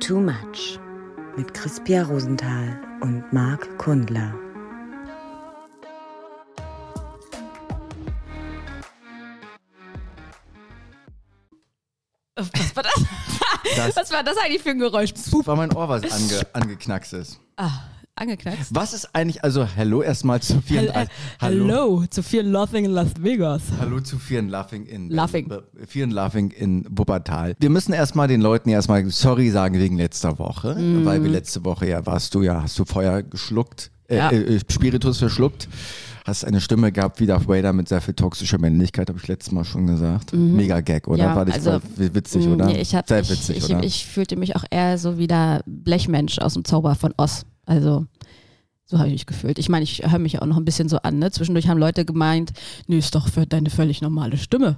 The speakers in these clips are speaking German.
Too Much mit Crispia Rosenthal und Marc Kundler. Was war das? Das- was war das eigentlich für ein Geräusch? Das war mein Ohr, was ange, angeknackst ist. Ah, angeknackst. Was ist eigentlich, also hello erstmal zu vielen. Hel- äh, Hello zu viel Laughing in Las Vegas. Hallo zu vielen Laughing in Laughing. äh, vielen Laughing in Wuppertal. Wir müssen erstmal den Leuten erstmal sorry sagen wegen letzter Woche, Mhm. weil wir letzte Woche ja warst du ja, hast du Feuer geschluckt, äh, Ja. äh, Spiritus verschluckt. Hast eine Stimme gehabt wie Darth Vader mit sehr viel toxischer Männlichkeit, habe ich letztes Mal schon gesagt. Mega Gag, oder? Mhm. Ja, war, nicht, also, witzig, Mm, oder? Nee, ich, hab, sehr ich, witzig, ich, oder? ich fühlte mich auch eher so wie der Blechmensch aus dem Zauber von Oz. Also so habe ich mich gefühlt. Ich meine, ich höre mich auch noch ein bisschen so an. Ne? Zwischendurch haben Leute gemeint, nee, ist doch für deine völlig normale Stimme.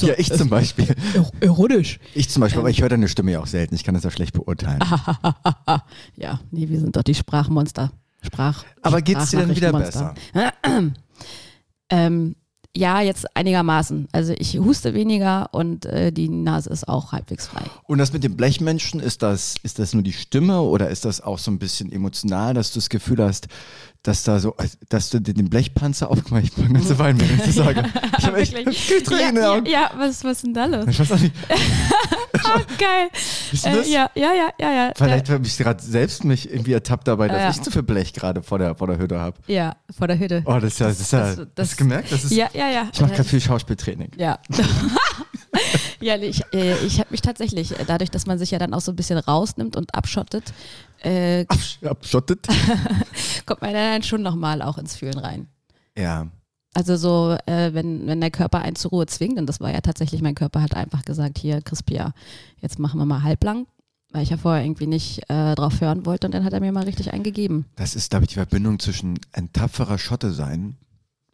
Doch- ja, ich zum Beispiel. er- Erotisch. Ich zum Beispiel, aber ich höre deine Stimme ja auch selten. Ich kann das ja schlecht beurteilen. Ja, nee, wir sind doch die Sprachmonster. Sprach. Aber geht's dir denn wieder Sprachnachrichtenmonster. Ähm, ja, jetzt einigermaßen. Also ich huste weniger und äh, die Nase ist auch halbwegs frei. Und das mit dem Blechmenschen, ist das, ist das nur die Stimme oder ist das auch so ein bisschen emotional, dass du das Gefühl hast, dass da so, dass du den Blechpanzer aufgemacht hast? Ich fange an zu weinen, wenn ich das sage. Ich habe echt? Tränen ja, ja, ja, was, was ist denn da los? Ich weiß auch nicht, Ah, geil. Äh, ja, ja, ja, ja, ja. Vielleicht habe ich gerade selbst mich irgendwie ertappt dabei, dass Ja. ich zu viel Blech gerade vor der, vor der Hütte habe. Äh, ja, vor der Hütte. Oh, das ist ja, das ist ja, Das- das, hast du gemerkt? Das ist, Ja, ja, ja. Ich mache Äh, gerade viel Schauspieltraining. Ja. ja, ich, äh, ich habe mich tatsächlich, äh, dadurch, dass man sich ja dann auch so ein bisschen rausnimmt und abschottet, äh, Absch- Abschottet? kommt man dann schon nochmal auch ins Fühlen rein. Ja. Also so, äh, wenn, wenn der Körper einen zur Ruhe zwingt, und das war ja tatsächlich, mein Körper hat einfach gesagt, hier, Crispia, jetzt machen wir mal halblang, weil ich ja vorher irgendwie nicht äh, drauf hören wollte und dann hat er mir mal richtig eingegeben. Das ist, glaube ich, die Verbindung zwischen ein tapferer Schotte sein.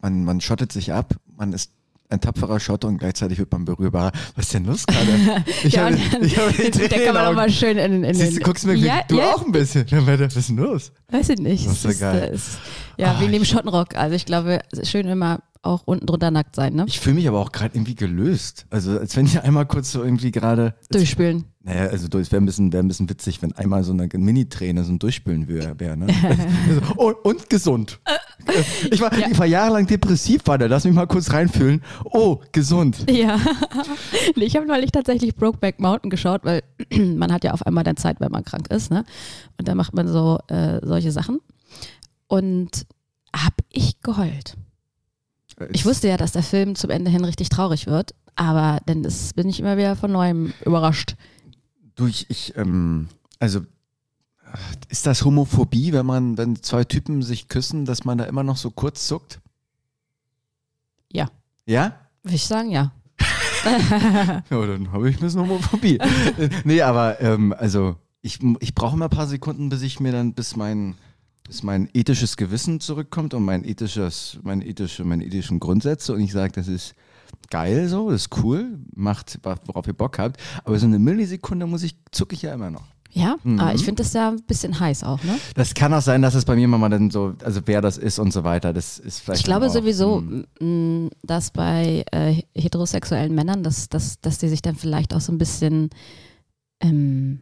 Man, man schottet sich ab, man ist ein tapferer Schotte und gleichzeitig wird man berührbarer. Was ist denn los gerade? Ich Ja, habe ich habe die Da Tränen kann den man auch mal schön in, in, in Siehst du, den- guckst mir ja, du ja, auch ein bisschen. Was ist denn los? Weiß ich nicht. Das ist ist, ja geil. es- ja, Ah, wegen dem Schottenrock. Also ich glaube, es ist schön immer auch unten drunter nackt sein, ne? Ich fühle mich aber auch gerade irgendwie gelöst. Also als wenn ich einmal kurz so irgendwie gerade. Durchspülen. Naja, also es wäre ein, bisschen- wär ein bisschen witzig, wenn einmal so eine Mini-Träne so ein Durchspülen wäre. Wär, ne? Also, und, und gesund. Ich war, ich war jahrelang depressiv, warte, lass mich mal kurz reinfühlen. Oh, gesund. Ja. Ich habe neulich tatsächlich Brokeback Mountain geschaut, weil man hat ja auf einmal dann Zeit, wenn man krank ist, ne? Und da macht man so äh, solche Sachen. Und hab ich geheult. Ich wusste ja, dass der Film zum Ende hin richtig traurig wird, aber dann ist, bin ich immer wieder von neuem überrascht. Du, ich, ich ähm, also ist das Homophobie, wenn man, wenn zwei Typen sich küssen, dass man da immer noch so kurz zuckt? Ja. Ja? Würde ich sagen, ja. Ja, dann habe ich ein bisschen Homophobie. Äh, nee, aber ähm, also ich, ich brauche immer ein paar Sekunden, bis ich mir dann, bis mein, bis mein ethisches Gewissen zurückkommt und mein ethisches, meine ethische, meine ethischen Grundsätze und ich sage, das ist geil so, das ist cool, macht, worauf ihr Bock habt. Aber so eine Millisekunde muss ich, zucke ich ja immer noch. Ja, Mhm. aber ich finde das ja ein bisschen heiß auch, ne? Das kann auch sein, dass es bei mir mal dann so, also wer das ist und so weiter, das ist vielleicht. Ich glaube auch, sowieso, hm. m, dass bei äh, heterosexuellen Männern, dass, dass, dass die sich dann vielleicht auch so ein bisschen, ähm,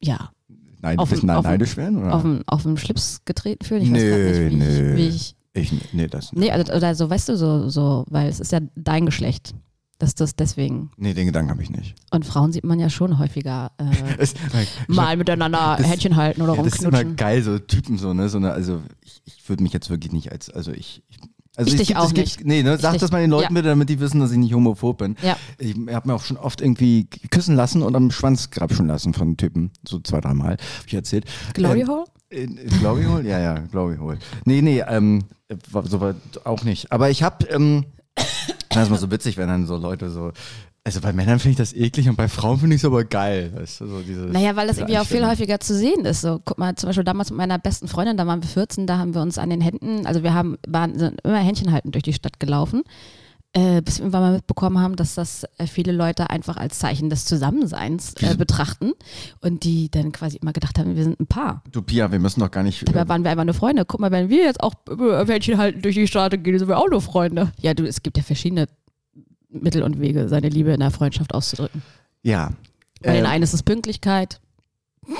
ja, Nein, auf auf, dem- auf neidisch werden? Oder? auf den, auf den Schlips getreten fühlen. Ich Nö, weiß nicht, wie nö. ich, wie ich. ich, nee, das Nee, also, oder so, weißt du, so, so, weil es ist ja dein Geschlecht. Dass das deswegen. Nee, den Gedanken habe ich nicht. Und Frauen sieht man ja schon häufiger äh, Es, mal miteinander Das- Händchen halten oder ja, das ist immer rumknutschen. geil, so Typen so, ne? So eine, also ich, ich würde mich jetzt wirklich nicht als, also ich. ich also Ich es dich gibt- auch gibt- nicht. Nee, ne? Ich Sag das mal den Leuten ja. bitte, damit die wissen, dass ich nicht homophob bin. Ja. Ich habe mir auch schon oft irgendwie küssen lassen und am Schwanz grapschen lassen von Typen. So zwei, dreimal, hab ich erzählt. Glory Ähm, Hole? In, in Glory Hole? Ja, ja, Glory Hole. Nee, nee, ähm, so weit auch nicht. Aber ich habe, ähm, das ist mal so witzig, wenn dann so Leute so, also bei Männern finde ich das eklig und bei Frauen finde ich es aber geil. Weißt du, so dieses, Naja, weil das irgendwie auch viel häufiger zu sehen ist. So, guck mal, zum Beispiel damals mit meiner besten Freundin, da waren wir 14, da haben wir uns an den Händen, also wir haben, waren sind immer Händchen halten durch die Stadt gelaufen, äh, bis wir irgendwann mal mitbekommen haben, dass das äh, viele Leute einfach als Zeichen des Zusammenseins äh, betrachten und die dann quasi immer gedacht haben, wir sind ein Paar. Du Pia, wir müssen doch gar nicht. Dabei waren wir einfach nur Freunde. Guck mal, wenn wir jetzt auch äh, Händchen halten durch die Stadt gehen, sind wir auch nur Freunde. Ja, du, es gibt ja verschiedene Mittel und Wege, seine Liebe in der Freundschaft auszudrücken. Ja, Bei den Ähm, einen ist es Pünktlichkeit,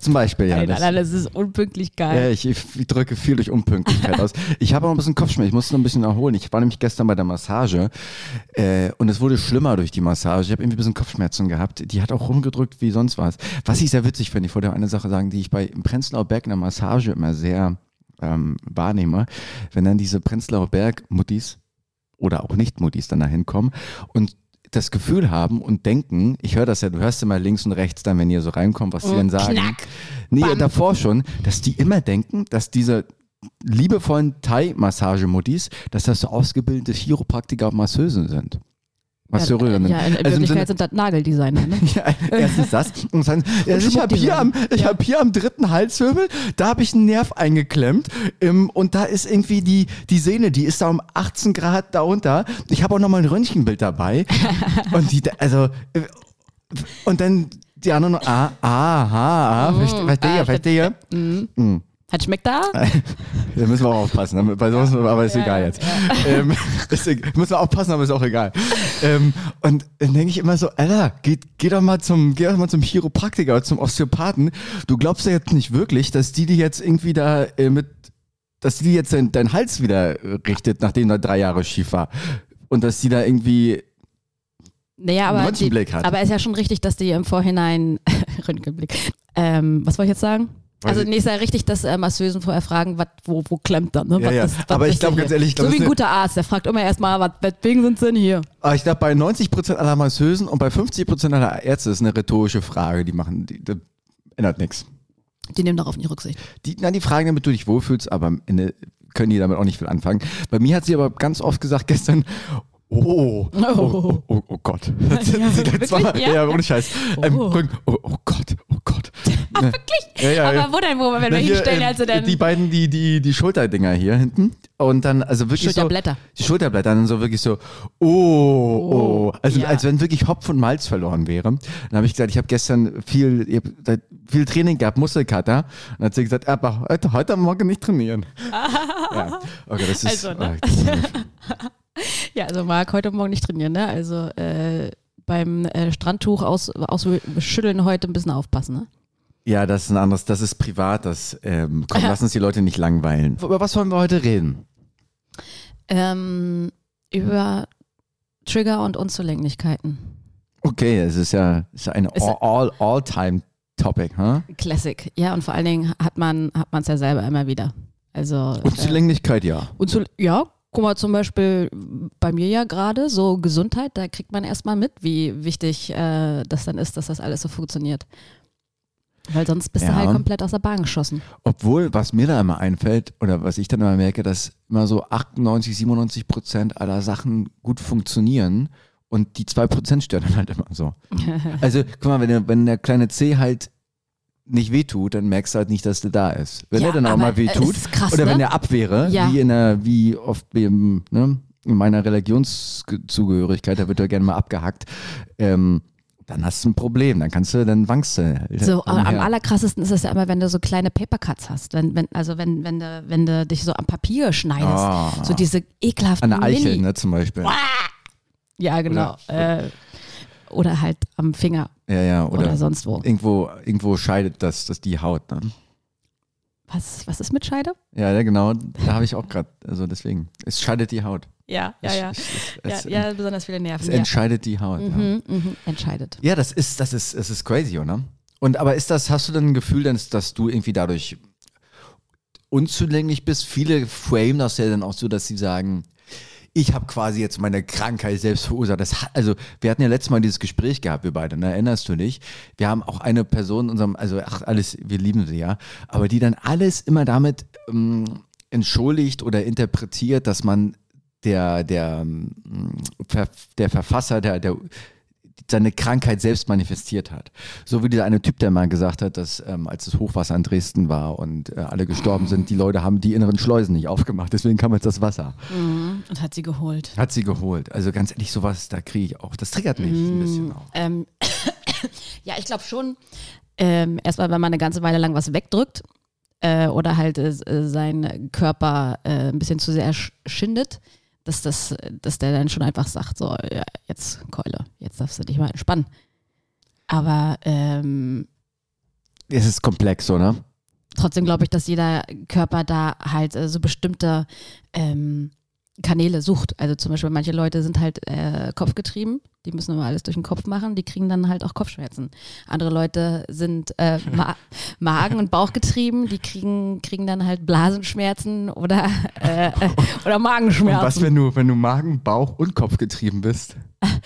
Zum Beispiel, ja. bei den das- anderen ist es Unpünktlichkeit. Ja, ich, ich drücke viel durch Unpünktlichkeit aus. Ich habe auch ein bisschen Kopfschmerzen, ich muss noch ein bisschen erholen. Ich war nämlich gestern bei der Massage äh, und es wurde schlimmer durch die Massage. Ich habe irgendwie ein bisschen Kopfschmerzen gehabt. Die hat auch rumgedrückt wie sonst was. Was ich sehr witzig finde, ich wollte eine Sache sagen, die ich bei Prenzlauer Berg in der Massage immer sehr ähm, wahrnehme, wenn dann diese Prenzlauer Berg-Muttis oder auch Nicht-Muttis dann da hinkommen und das Gefühl haben und denken, ich höre das ja, du hörst immer links und rechts dann, wenn ihr so reinkommt, was die dann sagen. Knack. Nee, Bam. davor schon, dass die immer denken, dass diese liebevollen Thai-Massagemuttis, dass das so ausgebildete Chiropraktiker und Masseusen sind. Masseurinnen. Ja, in, in Also Wirklichkeit Sinne- sind das Nageldesigner. Ne? ja, erstens das. Und dann, also ich habe hier, Schmuckdesign. am, ich Ja. hab hier am dritten Halswirbel, da habe ich einen Nerv eingeklemmt ähm, und da ist irgendwie die, die Sehne, die ist da um 18 Grad darunter. Ich habe auch nochmal ein Röntgenbild dabei. und die, also, äh, und dann die anderen noch, ah, aha, ah, verstehe, verstehe, verstehe. Mm. Hat schmeckt da? Da müssen wir auch aufpassen. Bei sowas, aber ist egal jetzt. Ähm, ist, müssen wir aufpassen, aber ist auch egal. Ähm, und dann denke ich immer so, Alter, geh, geh doch mal zum, geh doch mal zum Chiropraktiker oder zum Osteopathen. Du glaubst ja jetzt nicht wirklich, dass die die jetzt irgendwie da äh, mit, dass die jetzt dein, dein Hals wieder richtet, nachdem er drei Jahre schief war. Und dass die da irgendwie Naja, aber, die, Röntgenblick hat. aber ist ja schon richtig, dass die im Vorhinein Röntgenblick. Ähm, was wollte ich jetzt sagen? Also nee, ist ja richtig, dass äh, Masseusen vorher fragen, wat, wo, wo klemmt dann, ne? Ja, ja. ist- Aber ich ist glaub, denn ganz ehrlich, ich glaub, So wie ein guter Arzt, der fragt immer erstmal, was weswegen sind sie denn hier? Aber ich glaube, bei 90% aller Masseusen und bei 50% aller Ärzte ist eine rhetorische Frage. Die machen, die, die ändert nichts. Die nehmen darauf nie Rücksicht. Die, na, die fragen, damit du dich wohlfühlst, aber am Ende können die damit auch nicht viel anfangen. Bei mir hat sie aber ganz oft gesagt gestern, oh, oh, oh, oh, oh Gott. Das Ja, sie wirklich? zweimal- Ja? ja, ohne Scheiß. Ähm, Oh. Oh, oh Gott, oh Gott. Wirklich? Ja, ja, ja. aber wo denn, wo, wenn wir Na, hier, hinstellen, ähm, also dann Die beiden, die, die, die Schulterdinger hier hinten. Und dann, also wirklich Schulterblätter. so. Die Schulterblätter, dann so wirklich so, oh, oh. Also, ja. als wenn wirklich Hopf und Malz verloren wäre. Dann habe ich gesagt, ich habe gestern viel, ich hab viel Training gehabt, Muskelkater. Und dann hat sie gesagt, aber heute, heute Morgen nicht trainieren. ja. Okay, das ist. Also, ne? äh, Ja, also Marc heute Morgen nicht trainieren, ne? Also äh, beim äh, Strandtuch aus, ausschütteln heute ein bisschen aufpassen, ne? Ja, das ist ein anderes, das ist privat. Das, ähm, komm, lass uns die Leute nicht langweilen. Über was wollen wir heute reden? Ähm, über Trigger und Unzulänglichkeiten. Okay, es ist ja, es ist ja ein Ist- all, all, all-time Topic, huh? Classic. Ja, und vor allen Dingen hat man hat man es ja selber immer wieder. Also Unzulänglichkeit, ja. äh, und zu, ja, guck mal zum Beispiel bei mir ja gerade so Gesundheit, da kriegt man erstmal mit, wie wichtig äh, das dann ist, dass das alles so funktionioniert. Weil sonst bist Ja. du halt komplett aus der Bahn geschossen. Obwohl, was mir da immer einfällt, oder was ich dann immer merke, dass immer so 98, 97 Prozent aller Sachen gut funktionieren und die 2 Prozent stören dann halt immer so. Also, guck mal, wenn, der- wenn der kleine C halt nicht wehtut, dann merkst du halt nicht, dass der da ist. Wenn Ja, er dann auch mal äh, wehtut, krass, oder ne? wenn er abwehre, Ja. wie in der, wie oft im, ne, in meiner Religionszugehörigkeit, da wird er gerne mal abgehackt, ähm, dann hast du ein Problem, dann kannst du, dann wankst du. halt So, am umher. allerkrassesten ist es ja immer, wenn du so kleine Papercuts hast. Wenn, wenn, also wenn, wenn, du, wenn du dich so am Papier schneidest. Ah. So diese ekelhaften An der Eichel, Mini. ne, zum Beispiel. Ja, genau. Oder, äh, oder halt am Finger Ja, ja, oder, oder, sonst wo. irgendwo, irgendwo scheidet das, das die Haut. Ne? Was, was ist mit Scheide? Ja, ja, genau, da habe ich auch gerade, also deswegen, es scheidet die Haut. Ja, ja, Es- ja. Es, Ja, es, ja, besonders viele es Nerven. Ja. entscheidet die Haut. Ja. Mhm, mhm, entscheidet. ja, das ist, das ist, es ist crazy, oder? Und aber ist das, hast du dann ein Gefühl, dass, dass du irgendwie dadurch unzugänglich bist? Viele frame das ja dann auch so, dass sie sagen, ich habe quasi jetzt meine Krankheit selbst verursacht. Hat, also wir hatten ja letztes Mal dieses Gespräch gehabt, wir beide, ne? erinnerst du dich? Wir haben auch eine Person in unserem, also ach alles, wir lieben sie ja, aber die dann alles immer damit ähm, entschuldigt oder interpretiert, dass man der, der, ähm, der Verfasser, der, der seine Krankheit selbst manifestiert hat. So wie dieser eine Typ, der mal gesagt hat, dass ähm, als das Hochwasser in Dresden war und äh, alle gestorben sind, die Leute haben die inneren Schleusen nicht aufgemacht, deswegen kam jetzt das Wasser. Mhm. Und hat sie geholt. Hat sie geholt. Also ganz ehrlich, sowas, da kriege ich auch. Das triggert mich ein bisschen auch. Ähm, ja, ich glaube schon, ähm, erstmal, wenn man eine ganze Weile lang was wegdrückt äh, oder halt äh, seinen Körper äh, ein bisschen zu sehr sch schindet, dass, das, dass der dann schon einfach sagt, so, ja, jetzt Keule, jetzt darfst du dich mal entspannen. Aber ähm, Es ist komplex, oder? trotzdem glaube ich, dass jeder Körper da halt äh, so bestimmte ähm, Kanäle sucht. Also zum Beispiel manche Leute sind halt äh, kopfgetrieben, die müssen immer alles durch den Kopf machen, die kriegen dann halt auch Kopfschmerzen. Andere Leute sind äh, Ma Magen- und Bauchgetrieben, die kriegen, kriegen dann halt Blasenschmerzen oder, äh, oder Und Magenschmerzen. was, wenn du, wenn du Magen, Bauch und Kopf getrieben bist?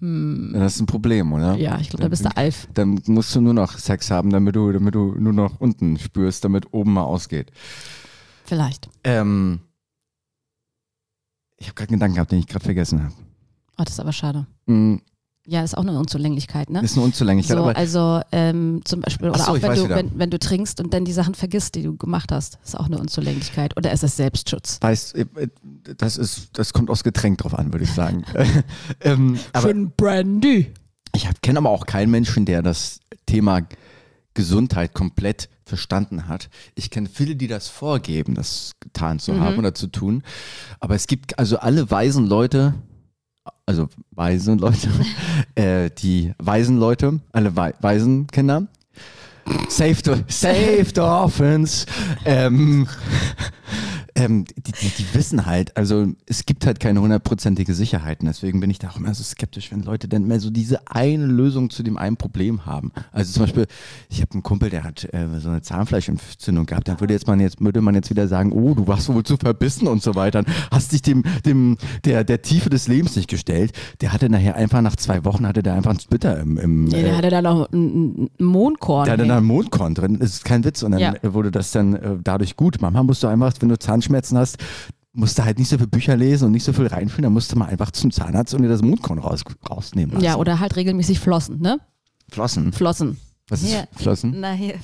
Hm, Dann hast du ein Problem, oder? ja, ich glaube, da bist du Alf. Dann musst du nur noch Sex haben, damit du, damit du nur noch unten spürst, damit oben mal ausgeht. Vielleicht. Ähm, ich habe gerade einen Gedanken gehabt, den ich gerade vergessen habe. Oh, das ist aber schade. Hm, Ja, ist auch eine Unzulänglichkeit, ne? ist eine Unzulänglichkeit, So, also ähm, zum Beispiel, oder so, auch wenn du, wenn, wenn du trinkst und dann die Sachen vergisst, die du gemacht hast, ist auch eine Unzulänglichkeit. Oder ist es Selbstschutz? weißt, äh, das ist, das kommt aufs Getränk drauf an, würde ich sagen. ähm, Schön Brandy. ich kenne aber auch keinen Menschen, der das Thema Gesundheit komplett verstanden hat. Ich kenne viele, die das vorgeben, das getan zu Mhm. haben oder zu tun. Aber es gibt also alle weisen Leute, also weise Leute, äh, die weisen Leute, alle Wei weisen Kinder. Save the, save the orphans. Ähm, ähm, die, die, die wissen halt, also es gibt halt keine hundertprozentige Sicherheit. Und deswegen bin ich da auch immer so skeptisch, wenn Leute dann mehr so diese eine Lösung zu dem einen Problem haben. Also zum Beispiel, ich habe einen Kumpel, der hat äh, so eine Zahnfleischentzündung gehabt. Dann würde jetzt man jetzt, würde man jetzt wieder sagen, oh, du warst wohl zu verbissen und so weiter. Hast dich dem, dem, der, der Tiefe des Lebens nicht gestellt. Der hatte nachher einfach nach zwei Wochen hatte der einfach einen Splitter im, im Nee, der äh, hatte da noch ein, ein Mondkorn. der hatte da einen Mondkorn drin, das ist kein Witz. Und dann Ja. wurde das dann äh, dadurch gut. Manchmal musst du einfach, wenn du Zahnschmerzen hast, musst du halt nicht so viele Bücher lesen und nicht so viel reinfühlen, dann musst du mal einfach zum Zahnarzt und dir das Mondkorn raus, rausnehmen lassen. ja, oder halt regelmäßig flossen, ne? Flossen. Flossen. Was ist Hier. Flossen? Na, hier.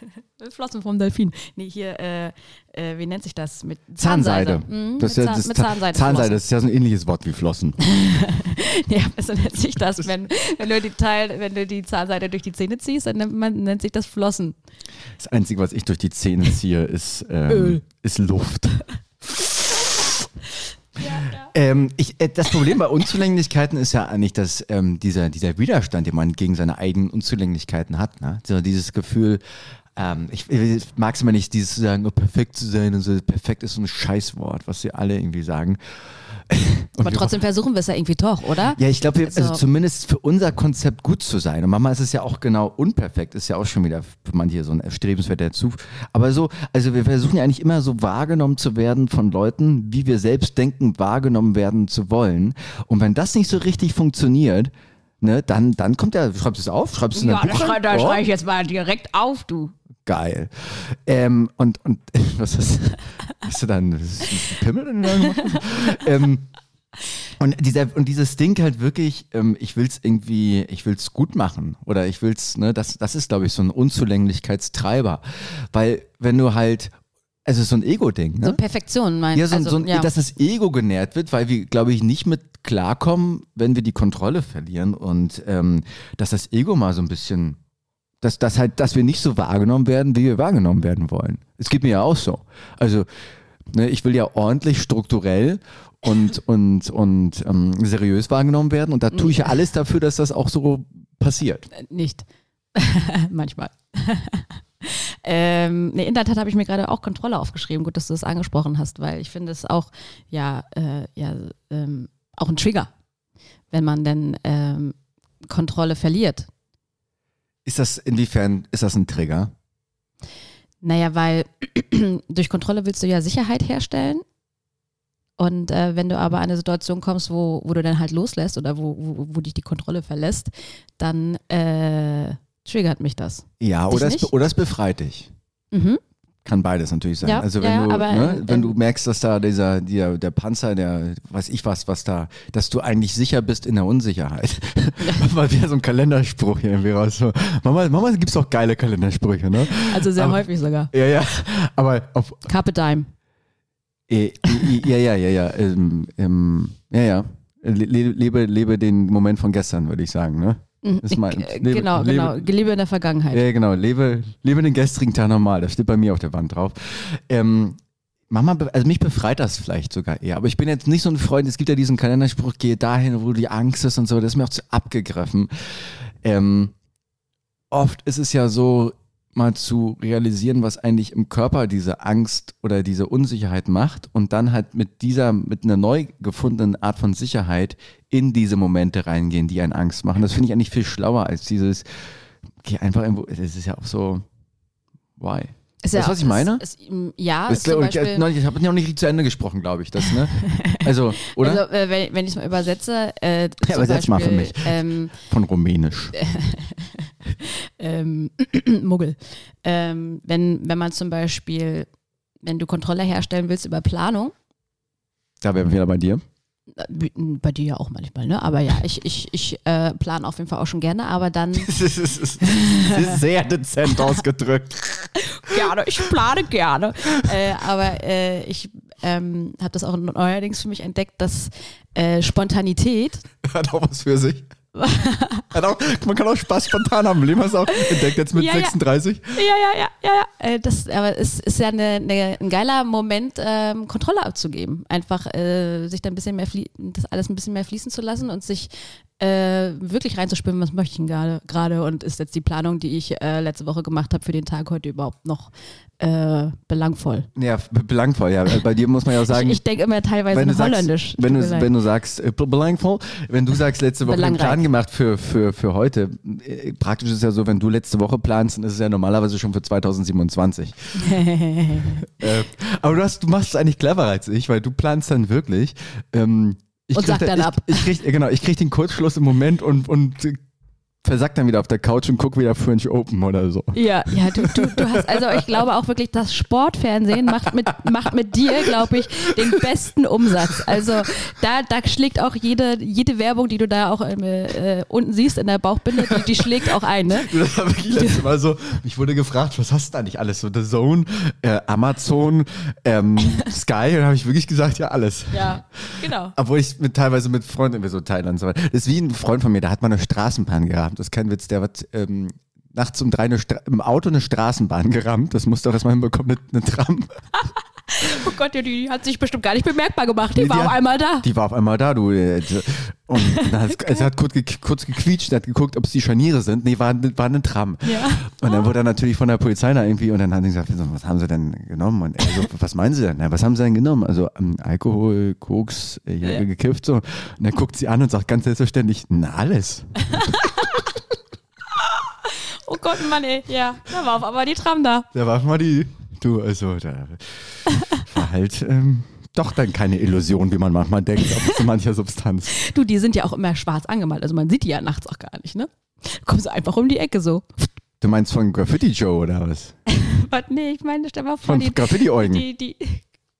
Flossen vom Delfin. Nee, hier, äh, äh, wie nennt sich das? Mit Zahnseide. Mhm, Das ist mit, Zahn, das mit Zahnseide. Zahnseide, das ist ja so ein ähnliches Wort wie Flossen. Ja, so nennt sich das, wenn, wenn, du die Teil, wenn du die Zahnseide durch die Zähne ziehst, dann nennt, man, nennt sich das Flossen. Das Einzige, was ich durch die Zähne ziehe, ist, ähm, Öl. ist Luft. Ähm, ich, äh, das Problem bei Unzulänglichkeiten ist ja eigentlich, dass ähm, dieser, dieser Widerstand, den man gegen seine eigenen Unzulänglichkeiten hat, ne? so dieses Gefühl, ähm, ich, ich mag es immer nicht, dieses zu sagen, oh, perfekt zu sein und so, perfekt ist so ein Scheißwort, was sie alle irgendwie sagen. Aber trotzdem versuchen wir es ja irgendwie doch, oder? ja, ich glaube, wir- also Also- zumindest für unser Konzept gut zu sein. Und manchmal ist es ja auch genau unperfekt, ist ja auch schon wieder für manche so ein erstrebenswerter Zug. Aber so, also wir versuchen ja eigentlich immer so wahrgenommen zu werden von Leuten, wie wir selbst denken, wahrgenommen werden zu wollen. Und wenn das nicht so richtig funktioniert, ne, dann, dann kommt ja, schreibst du es auf, schreibst du in Ja, das Buch da Oh, schreibe ich jetzt mal direkt auf, du. Geil. Ähm, und, und was ist, hast du dann, das Pimmel gemacht hast? ähm, und, dieser, und dieses Ding halt wirklich, ähm, ich will's irgendwie, ich will's gut machen oder ich will's, ne, das, das ist, glaube ich, so ein Unzulänglichkeitstreiber. Weil wenn du halt, also so ein Ego-Ding, ne? So Perfektion, mein Ja, so, ein- also, so ein, ja. dass das Ego genährt wird, weil wir, glaube ich, nicht mit klarkommen, wenn wir die Kontrolle verlieren und ähm, dass das Ego mal so ein bisschen, dass, dass halt, dass wir nicht so wahrgenommen werden, wie wir wahrgenommen werden wollen. Es geht mir ja auch so. Also, ne, ich will ja ordentlich strukturell und, und, und ähm, seriös wahrgenommen werden und da tue ich ja alles dafür, dass das auch so passiert. Äh, Nicht. Manchmal. ähm, nee, in der Tat habe ich mir gerade auch Kontrolle aufgeschrieben. Gut, dass du das angesprochen hast, weil ich finde es auch, ja, äh, ja ähm, auch ein Trigger, wenn man denn ähm, Kontrolle verliert. Ist das, inwiefern ist das ein Trigger? Naja, weil durch Kontrolle willst du ja Sicherheit herstellen. Und äh, wenn du aber an eine Situation kommst, wo, wo du dann halt loslässt oder wo, wo, wo dich die Kontrolle verlässt, dann äh, triggert mich das. Ja, Dich oder es, oder es befreit dich. Mhm. Kann beides natürlich sein. Ja, also wenn ja, du, aber, ne, ähm, wenn du ähm, merkst, dass da dieser, der, der Panzer, der, weiß ich was, was da, dass du eigentlich sicher bist in der Unsicherheit. Mal wieder so ein Kalenderspruch hier irgendwie raus. So, Mama, Mama gibt's auch geile Kalendersprüche, ne? Also sehr Aber- häufig sogar. Ja, ja. Aber auf, Carpe Dime. äh, äh, ja, ja, ja, ja, ähm, ähm, ja, ja. Le lebe, lebe den Moment von gestern, würde ich sagen, ne? Das mein- Äh, lebe- genau, lebe- genau. Lebe in der Vergangenheit. Ja, genau. Lebe, lebe den gestrigen Tag normal. Das steht bei mir auf der Wand drauf. Ähm, Mama, also mich befreit das vielleicht sogar eher. Aber ich bin jetzt nicht so ein Freund. Es gibt ja diesen Kalenderspruch, gehe dahin, wo die Angst ist und so. Das ist mir auch zu abgegriffen. Ähm, oft ist es ja so, mal zu realisieren, was eigentlich im Körper diese Angst oder diese Unsicherheit macht und dann halt mit dieser, mit einer neu gefundenen Art von Sicherheit in diese Momente reingehen, die einen Angst machen. Das finde ich eigentlich viel schlauer als dieses, geh einfach irgendwo, das ist ja auch so, why? Ist weißt du, ja was ich meine? Ist, ist, ja, ist zum ich Beispiel, ich habe noch nicht zu Ende gesprochen, glaube ich, das, ne? Also, oder? Also, äh, wenn, wenn ich es mal übersetze, äh, Ja, übersetz mal für mich. Ähm, Von Rumänisch. ähm, Muggel. Ähm, wenn, wenn man zum Beispiel, wenn du Kontrolle herstellen willst über Planung, Da wären wir wieder bei dir. bei dir ja auch manchmal, ne? Aber ja, ich, ich, ich äh, plane auf jeden Fall auch schon gerne, aber dann Das ist, sehr dezent ausgedrückt. gerne, ich plane gerne. äh, aber äh, ich ähm, habe das auch neuerdings für mich entdeckt, dass äh, Spontanität Hat auch was für sich. Auch, man kann auch Spaß spontan haben. Leben hast du auch entdeckt jetzt mit Ja, ja. 36. Ja, ja, ja, ja, ja. Äh, Das, aber es ist ja eine, eine, ein geiler Moment, ähm, Kontrolle abzugeben. Einfach äh, sich da ein bisschen mehr, flie- das alles ein bisschen mehr fließen zu lassen und sich äh, wirklich reinzuspüren, was möchte ich denn gerade und ist jetzt die Planung, die ich äh, letzte Woche gemacht habe für den Tag heute überhaupt noch äh, belangvoll. Ja, be- belangvoll, ja. Bei dir muss man ja auch sagen, ich ich denke immer teilweise wenn, Holländisch. sagst, wenn, du, wenn du sagst, äh, be- belangvoll, wenn du sagst, letzte Woche einen. Plan gemacht für, für, für heute, äh, praktisch ist es ja so, wenn du letzte Woche planst, dann ist es ja normalerweise schon für 2027. äh, aber du, hast, du machst es eigentlich cleverer als ich, weil du planst dann wirklich. Ähm, ich Und krieg sag dann ab. Ich krieg, genau, ich krieg den Kurzschluss im Moment und, und versack dann wieder auf der Couch und guck wieder French Open oder so. Ja, ja, du, du, du hast, also ich glaube auch wirklich, das Sportfernsehen macht mit, macht mit dir, glaube ich, den besten Umsatz. Also da, da schlägt auch jede, jede Werbung, die du da auch äh, unten siehst in der Bauchbinde, die, die schlägt auch ein, ne? Das war wirklich letztes Mal so, ich wurde gefragt, was hast du da nicht alles? So The Zone, äh, Amazon, ähm, Sky, und da habe ich wirklich gesagt, ja, alles. Ja, genau. Obwohl ich mit, teilweise mit Freunden immer so teilen und so weiter. Das ist wie ein Freund von mir, der hat mal eine Straßenbahn gehabt. Das ist kein Witz, der hat ähm, nachts um drei eine Stra im Auto eine Straßenbahn gerammt. Das musste auch erstmal hinbekommen, eine, eine Tram. Oh Gott, ja, die hat sich bestimmt gar nicht bemerkbar gemacht. Die Nee, war die auf hat- einmal da. Die war auf einmal da, du. äh, Und hat, es hat kurz, ge kurz gequietscht, hat geguckt, ob es die Scharniere sind. Nee, war, war eine Tram. Ja. Und dann wurde er natürlich von der Polizei da irgendwie und dann haben sie gesagt, was haben sie denn genommen? Und er so, was meinen sie denn? Na, was haben sie denn genommen? Also ähm, Alkohol, Koks, äh, Ja. gekifft so. Und dann guckt sie an und sagt ganz selbstverständlich, na alles. Oh Gott, Mann, ey. Ja, da war auf einmal die Tram da. Da war mal die, du, also da war halt ähm, doch dann keine Illusion, wie man manchmal denkt, auf so mancher Substanz. Du, die sind ja auch immer schwarz angemalt. Also man sieht die ja nachts auch gar nicht, ne? Kommst du einfach um die Ecke so. Du meinst von Graffiti Joe oder was? Was? Nee, ich meine, stell mal vor, Von die, Graffiti Eugen? die, die,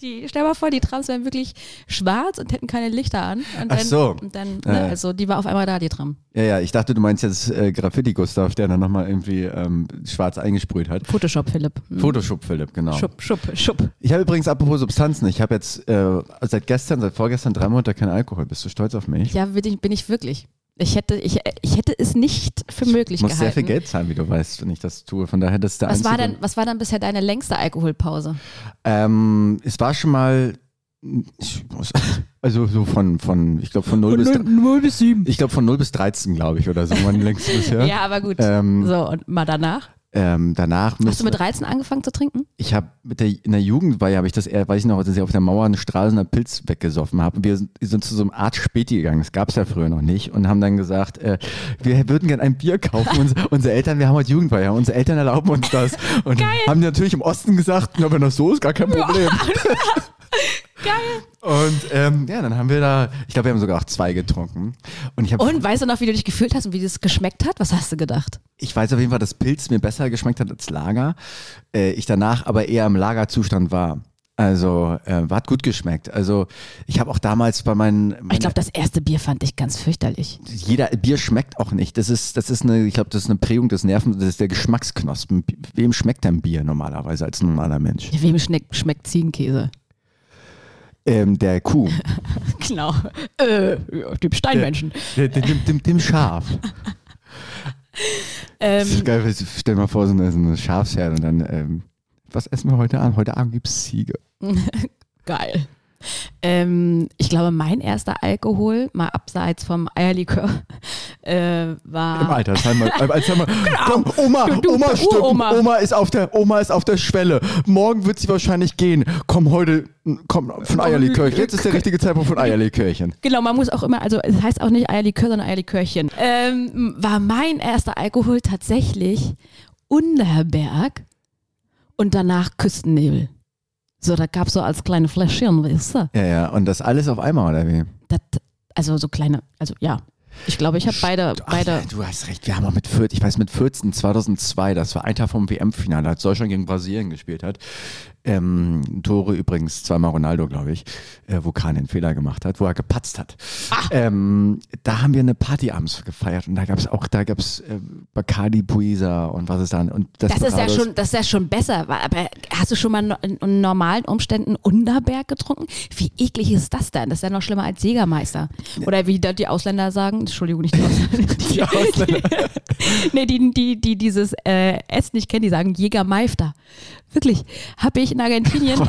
die, stell mal vor, die Trams wären wirklich schwarz und hätten keine Lichter an. Und Ach dann, so. Und dann, ne, ja. also die war auf einmal da, die Tram. Ja, ja, ich dachte, du meinst jetzt äh, Graffiti Gustav, der dann nochmal irgendwie ähm, schwarz eingesprüht hat. Photoshop, Philipp. Hm. Photoshop Philipp, genau. Schupp, schupp, schupp. Ich habe übrigens apropos Substanzen, ich habe jetzt äh, seit gestern, seit vorgestern drei Monate keinen Alkohol. Bist du stolz auf mich? Ja, bin ich, bin ich wirklich. Ich hätte, ich, ich hätte es nicht für möglich ich muss gehalten. sehr viel Geld zahlen, wie du weißt, wenn ich das tue. Von daher, das ist der was war, denn, was war dann bisher deine längste Alkoholpause? Ähm, es war schon mal, ich muss, also so von, von ich glaube von 0 bis, 0 bis 7. ich glaube von 0 bis 13, glaube ich, oder so, mein längstes bisher. Ja, aber gut. Ähm, so, und mal danach? Ähm, danach Hast du mit 13 angefangen zu trinken? ich habe mit der, in der Jugendweihe habe ich das eher, weiß ich noch, dass ich auf der Mauer einen Stralsunder Pilz weggesoffen habe. Wir sind, zu so einem Art Späti gegangen, das gab es ja früher noch nicht und haben dann gesagt, äh, wir würden gerne ein Bier kaufen. Uns, unsere Eltern, wir haben heute Jugendweihe, unsere Eltern erlauben uns das. Und haben die natürlich im Osten gesagt, na, wenn das so ist, gar kein Problem. Geil. Und ähm, ja, dann haben wir da, ich glaube, wir haben sogar auch zwei getrunken. Und ich Und weißt du noch, wie du dich gefühlt hast und wie das geschmeckt hat? Was hast du gedacht? ich weiß auf jeden Fall, dass Pilz mir besser geschmeckt hat als Lager. Äh, ich danach aber eher im Lagerzustand war. Also äh, hat gut geschmeckt. Also ich habe auch damals bei meinen, Ich glaube, das erste Bier fand ich ganz fürchterlich. jeder Bier schmeckt auch nicht. Das ist, das ist eine, ich glaube, das ist eine Prägung des Nerven, das ist der Geschmacksknospen. Wem schmeckt denn Bier normalerweise als normaler Mensch? Wem schmeckt Ziegenkäse? Ähm, der Kuh, Genau. Äh, dem Steinmenschen. der, dem, dem, dem, dem Schaf. Das ist Ähm, geil, stell dir mal vor, so eine, so eine Schafsherde und dann, ähm, was essen wir heute Abend? Heute Abend gibt es Ziege. geil. Ähm, ich glaube, mein erster Alkohol, mal abseits vom Eierlikör, äh, war. Im Altersheim. Im Altersheim. Genau. Komm, Oma, Du- du- Oma der stirbt. Uroma. Oma ist auf der, Oma ist auf der Schwelle. Morgen wird sie wahrscheinlich gehen. Komm heute, komm von Eierlikörchen. Jetzt ist der richtige Zeitpunkt von Eierlikörchen. Genau, man muss auch immer, also es heißt auch nicht Eierlikör, sondern Eierlikörchen. Ähm, war mein erster Alkohol tatsächlich Unterberg und danach Küstennebel. So, da gab es so als kleine Fläschchen, weißt du? Ja, ja. Und das alles auf einmal, oder wie? Das, also so kleine, also ja. Ich glaube, ich habe beide, Ach, beide. du hast recht, wir haben auch mit 14, ich weiß mit 14, 2002, das war ein Tag vom WM-Finale, als Deutschland gegen Brasilien gespielt hat. Ähm, Tore übrigens, zweimal Ronaldo, glaube ich, äh, wo Kahn den Fehler gemacht hat, wo er gepatzt hat. Ähm, da haben wir eine Party abends gefeiert und da gab es auch, da gab es äh, Bacardi Puisa und was ist dann? Und Das ist ja schon, das ist ja schon besser. Aber hast du schon mal in, in normalen Umständen Unterberg getrunken? Wie eklig ist das denn? Das ist ja noch schlimmer als Jägermeister. Oder wie da die Ausländer sagen, Entschuldigung, nicht die Ausländer. Die Ausländer. nee, die, die, die dieses äh, S nicht kennen, die sagen Jägermeister. Wirklich. Habe ich in Argentinien, Oh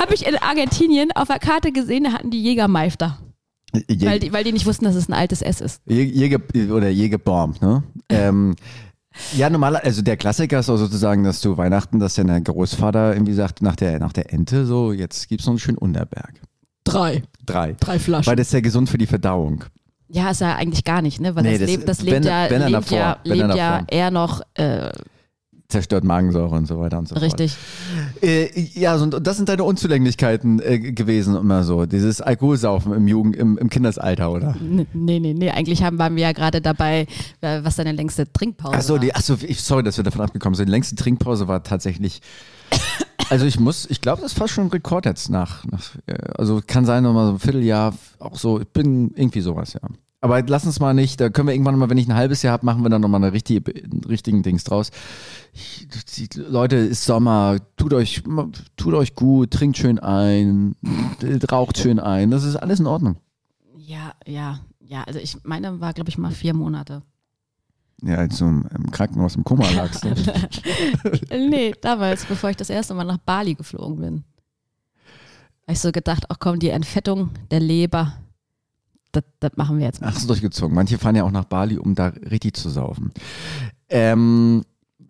habe ich in Argentinien auf der Karte gesehen, da hatten die Jägermeister. Jä- Weil die, weil die nicht wussten, dass es ein altes S ist. Jä- Jäger oder Jägerbomb, ne? Ähm, ja, normal, also der Klassiker ist auch sozusagen, dass du Weihnachten, dass dein Großvater irgendwie sagt, nach der, nach der Ente, so, jetzt gibt's noch einen schönen Unterberg. Drei. Drei. Drei Flaschen. Weil das ist ja gesund für die Verdauung. Ja, ist ja eigentlich gar nicht, ne? Weil Nee, das, das- lebt, das wenn- lebt ja, wenn lebt ja, wenn lebt ja eher noch äh, Zerstört Magensäure und so weiter und so richtig. fort. Äh, ja, so, und das sind deine Unzulänglichkeiten äh, gewesen, immer so. Dieses Alkoholsaufen im Jugend, im, im Kindesalter, oder? Nee, nee, nee. Eigentlich haben, waren wir ja gerade dabei, äh, was deine längste Trinkpause Achso, war. die, achso, ich, sorry, dass wir davon abgekommen sind. Die längste Trinkpause war tatsächlich. Also ich muss, ich glaube, das ist fast schon ein Rekord jetzt nach, nach äh, also kann sein nochmal so ein Vierteljahr, auch so, ich bin irgendwie sowas, ja. Aber lass uns mal nicht, da können wir irgendwann mal, wenn ich ein halbes Jahr habe, machen wir dann nochmal eine richtige, einen richtigen Dings draus. Ich, die, Leute, ist Sommer, tut euch, tut euch gut, trinkt schön ein, raucht schön ein, das ist alles in Ordnung. Ja, ja, ja. Also ich meine, war, glaube ich, mal vier Monate. Ja, als du im, im Krankenhaus im Koma lagst. Ne? nee, damals, bevor ich das erste Mal nach Bali geflogen bin. Habe ich so gedacht, ach komm, die Entfettung der Leber, das, das machen wir jetzt mal. Ach, ist durchgezogen. Manche fahren ja auch nach Bali, um da richtig zu saufen. Ähm,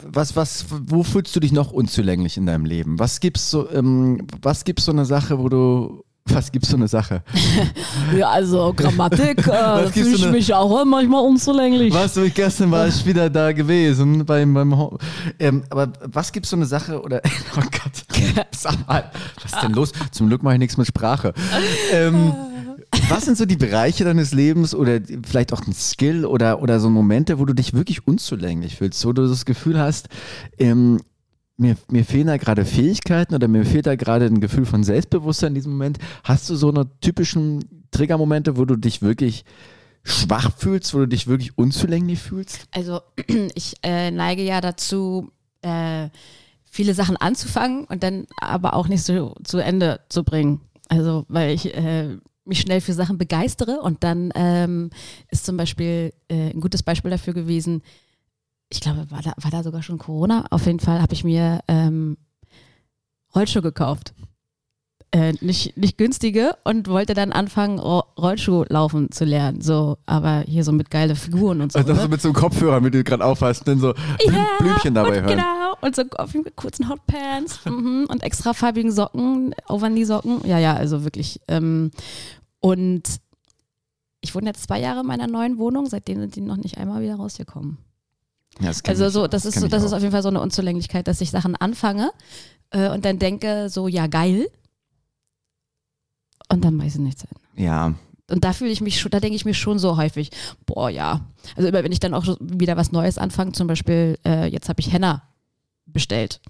was, was, wo fühlst du dich noch unzulänglich in deinem Leben? Was gibt's so, ähm, was gibt's so eine Sache, wo du, was gibt's so eine Sache? Ja, also Grammatik, äh, fühle ich denn- mich auch manchmal unzulänglich. Was, so, ich gestern war ich wieder da gewesen beim, beim Ho ähm, aber was gibt's so eine Sache oder, oh Gott, sag mal, was ist denn los? Zum Glück mache ich nichts mit Sprache. Ähm, was sind so die Bereiche deines Lebens oder vielleicht auch ein Skill oder, oder so Momente, wo du dich wirklich unzulänglich fühlst, wo du das Gefühl hast, ähm, mir, mir fehlen da gerade Fähigkeiten oder mir fehlt da gerade ein Gefühl von Selbstbewusstsein in diesem Moment. Hast du so eine typischen Triggermomente, wo du dich wirklich schwach fühlst, wo du dich wirklich unzulänglich fühlst? Also ich äh, neige ja dazu, äh, viele Sachen anzufangen und dann aber auch nicht so zu Ende zu bringen. Also weil ich äh, mich schnell für Sachen begeistere und dann ähm, ist zum Beispiel äh, ein gutes Beispiel dafür gewesen, ich glaube, war da, war da sogar schon Corona. Auf jeden Fall habe ich mir ähm, Rollschuhe gekauft. Äh, nicht, nicht günstige und wollte dann anfangen, Ro Rollschuh laufen zu lernen. So, aber hier so mit geile Figuren und so. Also ne? mit so einem Kopfhörer, mit dem du gerade aufhast, dann so Ja, Blümchen dabei und hören. Genau, und so auf jeden Fall kurzen Hotpants mhm, und extra farbigen Socken, Overknee-Socken. Ja, ja, also wirklich. Ähm, und ich wohne jetzt zwei Jahre in meiner neuen Wohnung, seitdem sind die noch nicht einmal wieder rausgekommen. Ja, das Also so, auch, das ist so, das ist auf jeden Fall so eine Unzulänglichkeit, dass ich Sachen anfange äh, und dann denke, so, ja, geil. Und dann weiß ich nichts. Ja, Und da fühle ich mich schon, da denke ich mir schon so häufig, boah, ja. Also immer wenn ich dann auch wieder was Neues anfange, zum Beispiel, äh, jetzt habe ich Henna bestellt.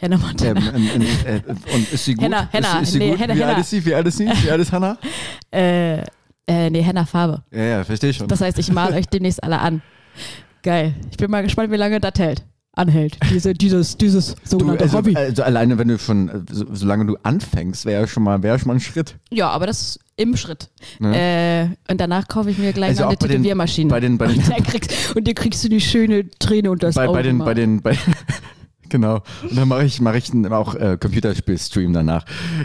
Henna Montana. ähm, ähm, äh, und ist sie gut? Henna, Henna, ist, ist nee? Henna, Wie alt ist sie? Wie alt ist sie? Wie alt ist Hannah? Äh, äh, nee, Henna Farbe. Ja, ja, verstehe schon. Das heißt, ich male euch demnächst alle an. Geil. Ich bin mal gespannt, wie lange das hält. Anhält. Diese, dieses, dieses sogenannte also, Hobby. also alleine, wenn du schon, äh, so, solange du anfängst, wäre ja schon mal, wäre schon mal ein Schritt. ja, aber das ist im Schritt. Ne? Äh, und danach kaufe ich mir gleich Also noch eine bei Tätowiermaschine. bei den- bei den- und, dann kriegst, und dir kriegst du die schöne Träne unter das bei, Auge. bei den, bei gemacht. den, bei Genau. Und dann mache ich, mach ich auch äh, Computerspiel-Stream danach.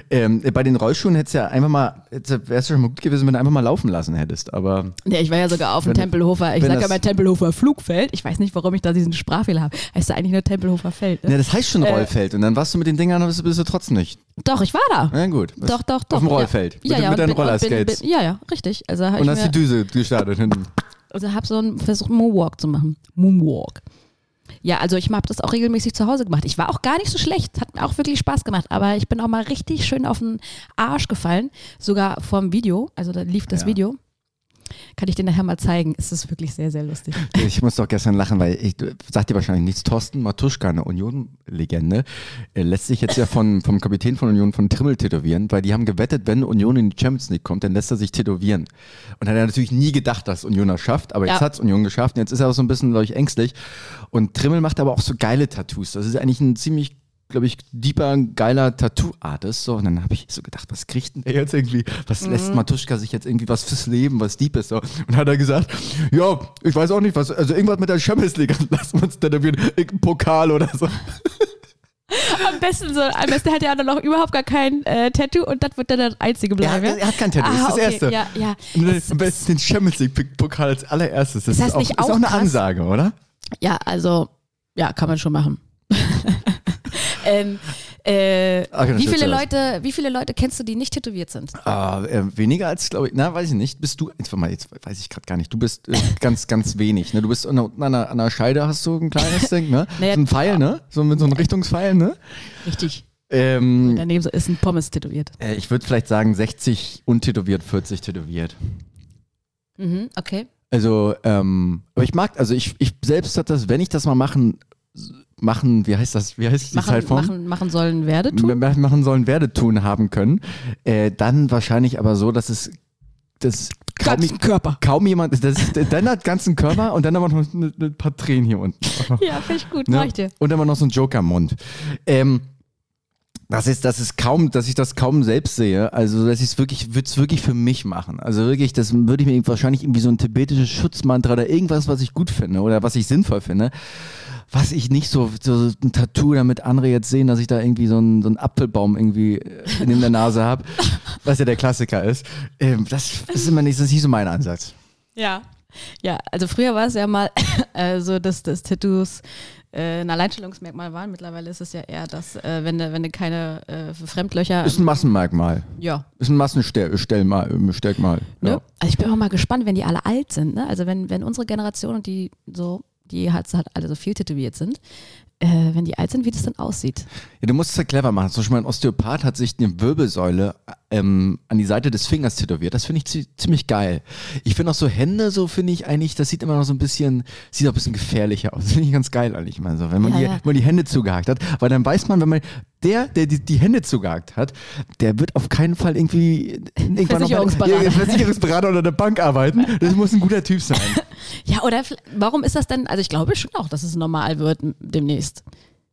Ähm, bei den Rollschuhen hättest du ja einfach mal, wäre es schon mal gut gewesen, wenn du einfach mal laufen lassen hättest. Aber Ja, ich war ja sogar auf dem Tempelhofer, ich sage ja mal Tempelhofer Flugfeld. Ich weiß nicht, warum ich da diesen Sprachfehler habe. Heißt ja eigentlich nur Tempelhofer Feld. Ne? ja, das heißt schon Äh, Rollfeld. Und dann warst du mit den Dingern, aber bist du, bist du trotzdem nicht. Doch, ich war da. Na gut. Was- Doch, doch, doch. Auf dem ja. Rollfeld. Ja, mit, ja, mit und deinen bin- und Rollerskates. Bin, bin, ja, ja, richtig. Also Und hast die Düse gestartet hinten. also hab so einen versucht, Moonwalk zu machen. Moonwalk. Ja, also ich habe das auch regelmäßig zu Hause gemacht. Ich war auch gar nicht so schlecht, hat mir auch wirklich Spaß gemacht, aber ich bin auch mal richtig schön auf den Arsch gefallen, sogar vorm Video, also da lief das Ja. Video. Kann ich dir nachher mal zeigen. Es ist wirklich sehr, sehr lustig. Ich muss doch gestern lachen, weil ich sagt dir wahrscheinlich nichts. Thorsten Matuschka, eine Union-Legende, äh, lässt sich jetzt ja von, vom Kapitän von Union von Trimmel tätowieren, weil die haben gewettet, wenn Union in die Champions League kommt, dann lässt er sich tätowieren. Und hat er natürlich nie gedacht, dass Union das schafft, aber jetzt Ja. hat's Union geschafft und jetzt ist er auch so ein bisschen, glaube ich, ängstlich. Und Trimmel macht aber auch so geile Tattoos. Das ist eigentlich ein ziemlich glaube ich, deeper, geiler Tattoo-Artist. So, und dann habe ich so gedacht, was kriegt denn der jetzt irgendwie? Was lässt Matuschka sich jetzt irgendwie was fürs Leben, was deep ist? So. Und hat er gesagt, ja, ich weiß auch nicht, was, also irgendwas mit der Champions League, wir uns tätowieren, irgendein Pokal oder so. Am besten so, am besten hat er auch noch überhaupt gar kein äh, Tattoo und das wird dann das einzige bleiben. hat- er hat kein Tattoo, das ist Ah, das okay, Erste. Ja, ja. Dann Es- am besten den Champions League-Pokal als allererstes. Das Ist das ist, auch, nicht ist auch auch eine krass? Ansage, oder? Ja, also, ja, kann man schon machen. ähm, äh, dann wie, viele Leute, wie viele Leute kennst du, die nicht tätowiert sind? Ah, äh, weniger als, glaube ich, na, weiß ich nicht. Bist du, jetzt, mal, jetzt weiß ich gerade gar nicht. Du bist äh, ganz, ganz wenig. Ne? Du bist an, einer, an einer Scheide, hast du ein kleines Ding, ne? Naja, so ein Pfeil, ne? So mit so einem Richtungspfeil, ne? Richtig. Ähm, Daneben ist ein Pommes tätowiert. äh, ich würde vielleicht sagen 60 untätowiert, 40 tätowiert. Mhm, okay. Also, ähm, aber ich mag, also ich, ich selbst hat das, wenn ich das mal machen, machen, wie heißt das, wie heißt die Machen, Zeitform? machen, machen sollen werde tun. Machen sollen, werde tun haben können, äh, dann wahrscheinlich aber so, dass es das kaum, Körper. kaum jemand, das ist dann hat ganzen Körper und dann aber noch ein ne, paar Tränen hier unten. Ja, finde ich gut, Ne? mach ich dir. Und immer noch so ein Joker im Mund. Ähm, das ist, das ist kaum, dass ich das kaum selbst sehe. Also, dass ich es wirklich, würde es wirklich für mich machen. Also wirklich, das würde ich mir wahrscheinlich irgendwie so ein tibetisches Schutzmantra oder irgendwas, was ich gut finde oder was ich sinnvoll finde. Was ich nicht so, so ein Tattoo, damit andere jetzt sehen, dass ich da irgendwie so einen, so einen Apfelbaum irgendwie äh, in der Nase habe, was ja der Klassiker ist. Ähm, das ist immer nicht, das ist nicht so mein Ansatz. Ja. Ja, also früher war es ja mal äh, so, dass, dass Tattoos äh, ein Alleinstellungsmerkmal waren. Mittlerweile ist es ja eher, dass äh, wenn, du, wenn du keine äh, Fremdlöcher. Ist ein Massenmerkmal. ja. Ist ein Massenstellmal. Stellmal. Ne? Ja. Also ich bin auch mal gespannt, wenn die alle alt sind. Ne? Also wenn, wenn unsere Generation und die so, die halt, halt alle so viel tätowiert sind, äh, wenn die alt sind, wie das dann aussieht. Ja, du musst es ja clever machen. Zum Beispiel ein Osteopath hat sich eine Wirbelsäule ähm, an die Seite des Fingers tätowiert. Das finde ich zi- ziemlich geil. Ich finde auch so Hände, so finde ich eigentlich, das sieht immer noch so ein bisschen, sieht auch ein bisschen gefährlicher aus. Das finde ich ganz geil eigentlich mal so, wenn man, Ja, die, ja. wenn man die Hände zugehakt hat. Weil dann weiß man, wenn man, der, der die, die Hände zugehakt hat, der wird auf keinen Fall irgendwie irgendwann noch Versicherungsberater. Ja, Versicherungsberater oder der Bank arbeiten. Das muss ein guter Typ sein. Ja, oder warum ist das denn? Also ich glaube schon auch, dass es normal wird demnächst.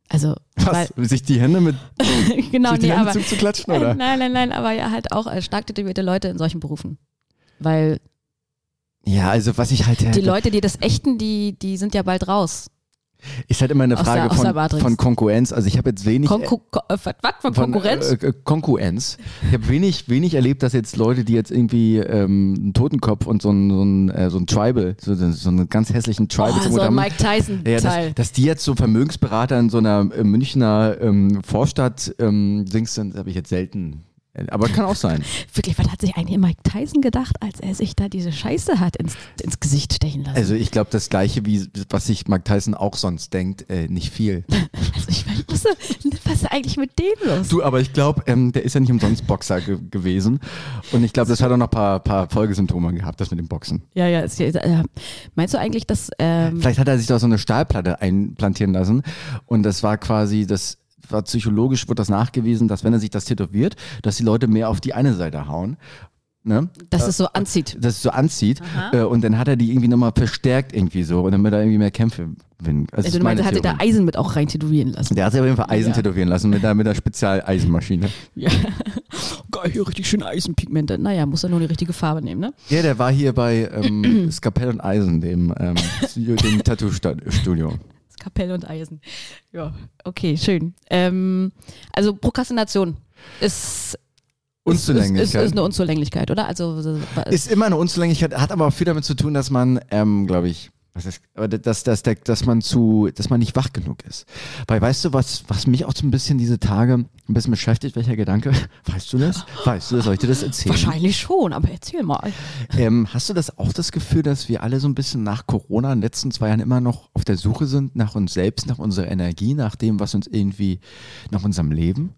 Also, Was? sich die Hände mit weil, genau, sich die nee, Hände aber, zuzuklatschen, oder? nein, nein, nein, aber ja halt auch stark tätowierte Leute in solchen Berufen. Weil Ja, also was ich halt die Leute, die das ächten, die, die sind ja bald raus. Ist halt immer eine Frage der von, von Konkurrenz. Also ich habe jetzt wenig Konku Ko äh, was? Von Konkurrenz? Von, äh, äh, Konkurrenz. Ich habe wenig, wenig erlebt, dass jetzt Leute, die jetzt irgendwie ähm, einen Totenkopf und so ein, so ein, äh, so ein Tribal, so, so einen ganz hässlichen Tribal oh, so haben. Mike Ja, Tyson-Teil. dass, dass die jetzt so Vermögensberater in so einer äh, Münchner ähm, Vorstadt ähm, Dings sind, habe ich jetzt selten. Aber kann auch sein. Wirklich, was hat sich eigentlich Mike Tyson gedacht, als er sich da diese Scheiße hat ins, ins Gesicht stechen lassen? Also ich glaube das gleiche, wie was sich Mike Tyson auch sonst denkt, äh, nicht viel. Also ich meine, was, was ist eigentlich mit dem los? Du, aber ich glaube, ähm, der ist ja nicht umsonst Boxer ge gewesen. Und ich glaube, das hat auch noch ein paar, paar Folgesymptome gehabt, das mit dem Boxen. Ja, ja. Ist, äh, meinst du eigentlich, dass ähm, Vielleicht hat er sich da so eine Stahlplatte einplantieren lassen. Und das war quasi, das war psychologisch, wird das nachgewiesen, dass wenn er sich das tätowiert, dass die Leute mehr auf die eine Seite hauen. Ne? dass es so anzieht? Dass es so anzieht. Aha. Äh, und dann hat er die irgendwie nochmal verstärkt irgendwie so. Und damit er irgendwie mehr Kämpfe gewinnen. Also das Also du meinst, er hatte da. Eisen mit auch rein tätowieren lassen. Der hat sich auf jeden Fall Eisen Ja. tätowieren lassen mit der, mit der Spezialeisenmaschine. Ja. Geil, hier richtig schöne Eisenpigmente. Naja, muss er nur die richtige Farbe nehmen, ne? Ja, der war hier bei ähm, Skapell und Eisen, dem, ähm, Studio- dem Tattoo-Studio. Kapelle und Eisen. Ja, okay, schön. Ähm, also Prokrastination ist Unzulänglichkeit. Ist, ist, ist eine Unzulänglichkeit, oder? Also ist immer eine Unzulänglichkeit, hat aber auch viel damit zu tun, dass man, ähm, glaube ich, was ist, dass, dass, dass, dass man zu, dass man nicht wach genug ist. Weil weißt du, was, was mich auch so ein bisschen diese Tage ein bisschen beschäftigt, welcher Gedanke? Weißt du das? Weißt du das? Soll ich dir das erzählen? Wahrscheinlich schon, aber erzähl mal. Ähm, hast du das auch das Gefühl, dass wir alle so ein bisschen nach Corona in den letzten zwei Jahren immer noch auf der Suche sind nach uns selbst, nach unserer Energie, nach dem, was uns irgendwie, nach unserem Leben?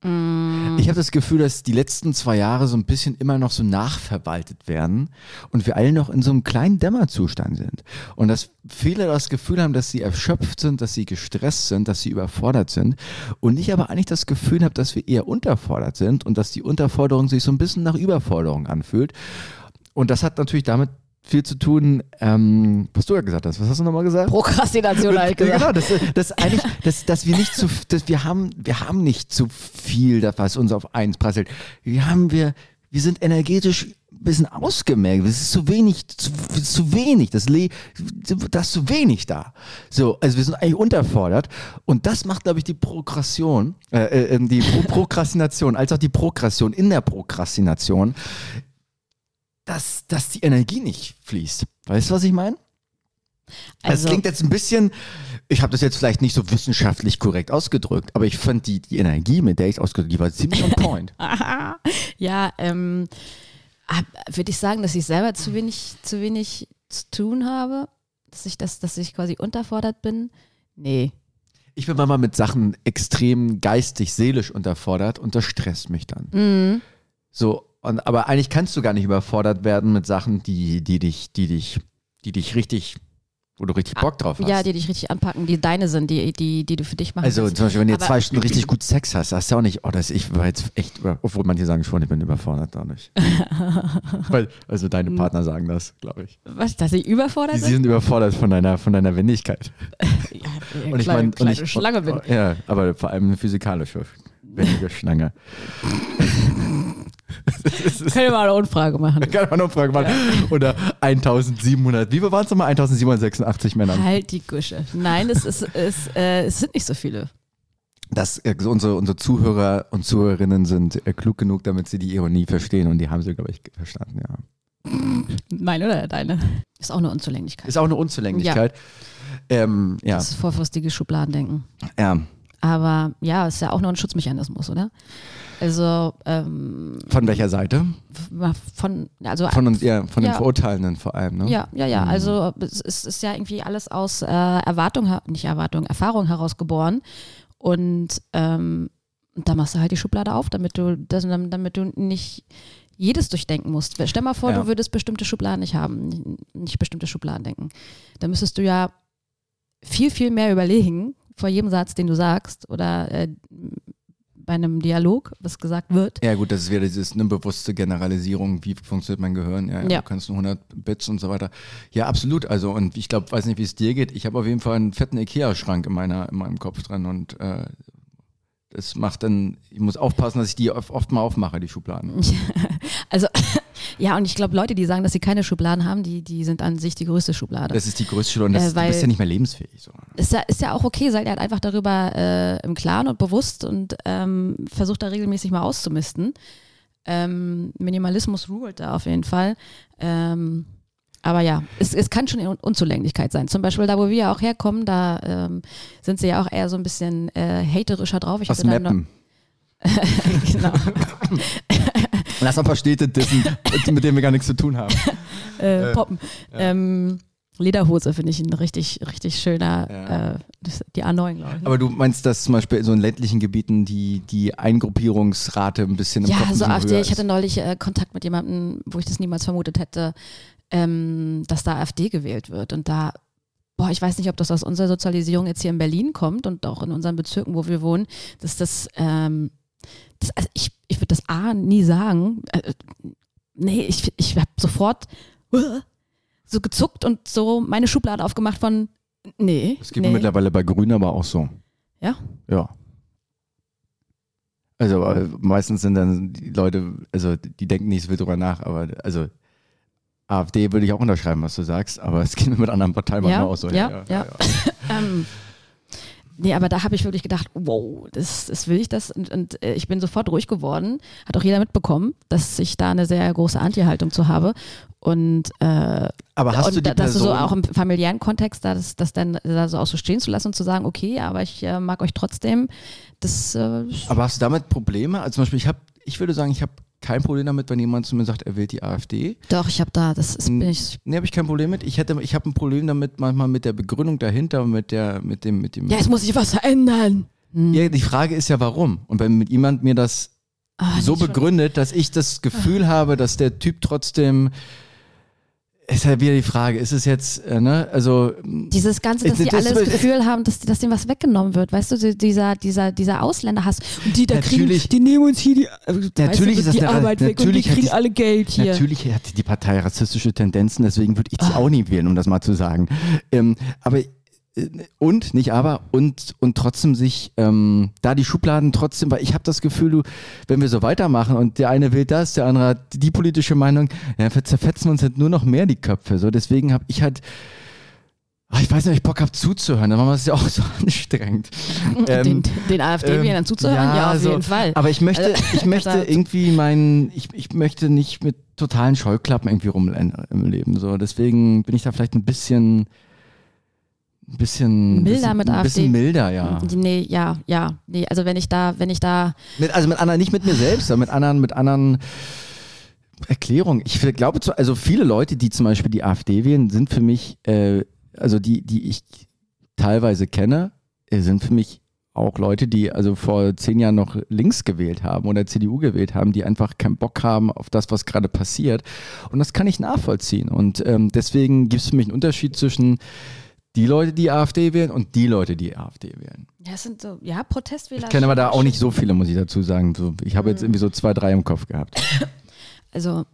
Ich habe das Gefühl, dass die letzten zwei Jahre so ein bisschen immer noch so nachverwaltet werden und wir alle noch in so einem kleinen Dämmerzustand sind. Und dass viele das Gefühl haben, dass sie erschöpft sind, dass sie gestresst sind, dass sie überfordert sind. Und ich aber eigentlich das Gefühl habe, dass wir eher unterfordert sind und dass die Unterforderung sich so ein bisschen nach Überforderung anfühlt. Und das hat natürlich damit viel zu tun, ähm, was du ja gesagt hast. Was hast du nochmal gesagt? Prokrastination halt gesagt. Genau, das, das eigentlich, dass, dass wir nicht zu, dass wir haben, wir haben nicht zu viel, was uns auf eins prasselt. Wir haben, wir, wir sind energetisch ein bisschen ausgemerkt. Es ist zu wenig, zu, zu wenig. Das, Le das ist zu wenig da. So, also wir sind eigentlich unterfordert. Und das macht, glaube ich, die Prokrastion, äh, äh, die Pro Prokrastination, als auch die Progression in der Prokrastination dass, dass die Energie nicht fließt. Weißt du, was ich meine? Also, das klingt jetzt ein bisschen, ich habe das jetzt vielleicht nicht so wissenschaftlich korrekt ausgedrückt, aber ich fand die, die Energie, mit der ich es ausgedrückt habe, war ziemlich on point. ja, ähm, würde ich sagen, dass ich selber zu wenig, zu wenig zu tun habe, dass ich das, dass ich quasi unterfordert bin. Nee. Ich bin manchmal mit Sachen extrem geistig, seelisch unterfordert und das stresst mich dann. Mhm. So, und, aber eigentlich kannst du gar nicht überfordert werden mit Sachen, die, die dich, die dich, die dich richtig, wo du richtig Bock drauf hast. Ja, die dich richtig anpacken, die deine sind, die, die, die du für dich machst. Also willst. zum Beispiel, wenn du zwei Stunden richtig gut Sex hast, sagst du auch nicht, oh, das ich war jetzt echt, obwohl manche sagen schon, ich bin überfordert dadurch. Weil, also deine Partner sagen das, glaube ich. Was, dass sie überfordert sind? Sie sind überfordert von deiner, von deiner Wendigkeit. ja, und ich meine, und ich, Schlange bin. Ja, aber vor allem eine physikalische wendige Schlange. Können wir eine Umfrage machen. Können wir eine Umfrage machen. Ja. Oder 1700, wie waren es nochmal? 1786 Männer. Halt die Gusche. Nein, es, ist, es, äh, es sind nicht so viele. Das, äh, unsere, unsere Zuhörer und Zuhörerinnen sind äh, klug genug, damit sie die Ironie verstehen und die haben sie, glaube ich, verstanden, ja. Meine oder deine? Ist auch eine Unzulänglichkeit. Ist auch eine Unzulänglichkeit. Ja. Ähm, ja. Das ist vorfristige Schubladendenken. Ja. Aber ja, ist ja auch nur ein Schutzmechanismus, oder? Also ähm, von welcher Seite? Von also von uns ja von ja, den Verurteilenden vor allem, ne? Ja, ja, ja. Mhm. Also es ist ja irgendwie alles aus äh, Erwartung, nicht Erwartung, Erfahrung herausgeboren und ähm, da machst du halt die Schublade auf, damit du das, damit du nicht jedes durchdenken musst. Stell mal vor, ja. du würdest bestimmte Schubladen nicht haben, nicht bestimmte Schubladen denken. Da müsstest du ja viel, viel mehr überlegen vor jedem Satz, den du sagst oder äh, bei einem Dialog, was gesagt wird. Ja, gut, das ist wieder dieses eine bewusste Generalisierung, wie funktioniert mein Gehirn, ja, ja, ja. du kannst nur 100 Bits und so weiter. Ja, absolut, also und ich glaube, weiß nicht, wie es dir geht, ich habe auf jeden Fall einen fetten Ikea-Schrank in, meiner, in meinem Kopf drin und äh, das macht dann, ich muss aufpassen, dass ich die oft, oft mal aufmache, die Schubladen. also, ja, und ich glaube, Leute, die sagen, dass sie keine Schubladen haben, die, die sind an sich die größte Schublade. Das ist die größte Schublade und das, äh, du bist ja nicht mehr lebensfähig. So. Ist, ja, ist ja auch okay, seid ihr halt einfach darüber äh, im Klaren und bewusst und ähm, versucht da regelmäßig mal auszumisten. Ähm, Minimalismus ruht da auf jeden Fall. Ähm, aber ja, es, es kann schon Unzulänglichkeit sein. Zum Beispiel da, wo wir ja auch herkommen, da ähm, sind sie ja auch eher so ein bisschen äh, haterischer drauf. Ich Aus Meppen. genau. Lass mal ein paar Städte dissen, mit denen wir gar nichts zu tun haben. Äh, poppen. Ja. Ähm, Lederhose finde ich ein richtig, richtig schöner, ja. äh, die A9, glaube ich. Ne? Aber du meinst, dass zum Beispiel in so in ländlichen Gebieten die, die Eingruppierungsrate ein bisschen im ja, Kopf so AfD. Ich hatte neulich äh, Kontakt mit jemandem, wo ich das niemals vermutet hätte, ähm, dass da AfD gewählt wird. Und da, boah, ich weiß nicht, ob das aus unserer Sozialisierung jetzt hier in Berlin kommt und auch in unseren Bezirken, wo wir wohnen, dass das, ähm, das also ich, ich würde das A nie sagen. Äh, nee, ich, ich habe sofort uh, so gezuckt und so meine Schublade aufgemacht von, nee. Es gibt nee. mittlerweile bei Grün aber auch so. Ja? Ja. Also äh, meistens sind dann die Leute, also die denken nicht so viel drüber nach, aber also AfD würde ich auch unterschreiben, was du sagst, aber es geht mir mit anderen Parteien Ja, auch so. ja, ja. ähm, nee, aber da habe ich wirklich gedacht, wow, das, das will ich das. Und, und äh, ich bin sofort ruhig geworden. Hat auch jeder mitbekommen, dass ich da eine sehr große Anti-Haltung zu habe. Und, äh, Aber hast und du die da- dass du so Person- auch im familiären Kontext da das, das dann da so auch so stehen zu lassen und zu sagen, okay, aber ich äh, mag euch trotzdem, das äh, Aber hast du damit Probleme? Also zum Beispiel, ich habe, ich würde sagen, ich habe kein Problem damit, wenn jemand zu mir sagt, er wählt die AfD. doch, ich habe da, das ist, bin ich. Nee, habe ich kein Problem mit. Ich hätte, ich habe ein Problem damit manchmal mit der Begründung dahinter, mit der, mit dem, mit dem. Ja, es muss sich was verändern. Hm. Ja, die Frage ist ja, warum? Und wenn mit jemand mir das Ah, so begründet, dass ich das Gefühl habe, dass der Typ trotzdem ist halt wieder die Frage, ist es jetzt, äh, ne, also Dieses Ganze, dass Das- die alle das das- Gefühl haben, dass, dass denen was weggenommen wird, weißt du, dieser, dieser, dieser Ausländerhass. Und die da kriegen, Natürlich- die nehmen uns hier die, äh, Natürlich weißt ist das die eine- Arbeit weg und die kriegen die- alle Geld hier. Natürlich hat die Partei rassistische Tendenzen, deswegen würde ich sie auch nie wählen, um das mal zu sagen. Ähm, aber äh, und, nicht aber, und, und trotzdem sich ähm, da die Schubladen trotzdem, weil ich habe das Gefühl, du, wenn wir so weitermachen und der eine wählt das, der andere hat die politische Meinung, ja, dann zerfetzen wir uns halt nur noch mehr die Köpfe. So, deswegen habe ich halt, ah, ich weiß nicht, ob ich Bock habe zuzuhören, aber es ist ja auch so anstrengend. den, Ähm, den AfD-Wählern ähm, zuzuhören? Ja, auf so, jeden Fall. Aber ich möchte, Also, ich möchte irgendwie meinen, ich, ich möchte nicht mit totalen Scheuklappen irgendwie rumrennen im Leben. So, deswegen bin ich da vielleicht ein bisschen, ein bisschen Milder bisschen, mit ein AfD. bisschen milder, ja. Nee, ja, ja. Nee, also wenn ich da, wenn ich da, Mit, also mit anderen, nicht mit mir selbst, sondern mit anderen, mit anderen Erklärungen. Ich glaube, also viele Leute, die zum Beispiel die AfD wählen, sind für mich, äh, also die, die ich teilweise kenne, äh, sind für mich auch Leute, die also vor zehn Jahren noch links gewählt haben oder CDU gewählt haben, die einfach keinen Bock haben auf das, was gerade passiert. Und das kann ich nachvollziehen. Und ähm, deswegen gibt es für mich einen Unterschied zwischen die Leute, die AfD wählen und die Leute, die AfD wählen. ja, es sind so, ja, Protestwähler. Ich kenne aber da auch nicht so viele, muss ich dazu sagen. So, ich habe jetzt irgendwie so zwei, drei im Kopf gehabt. Also,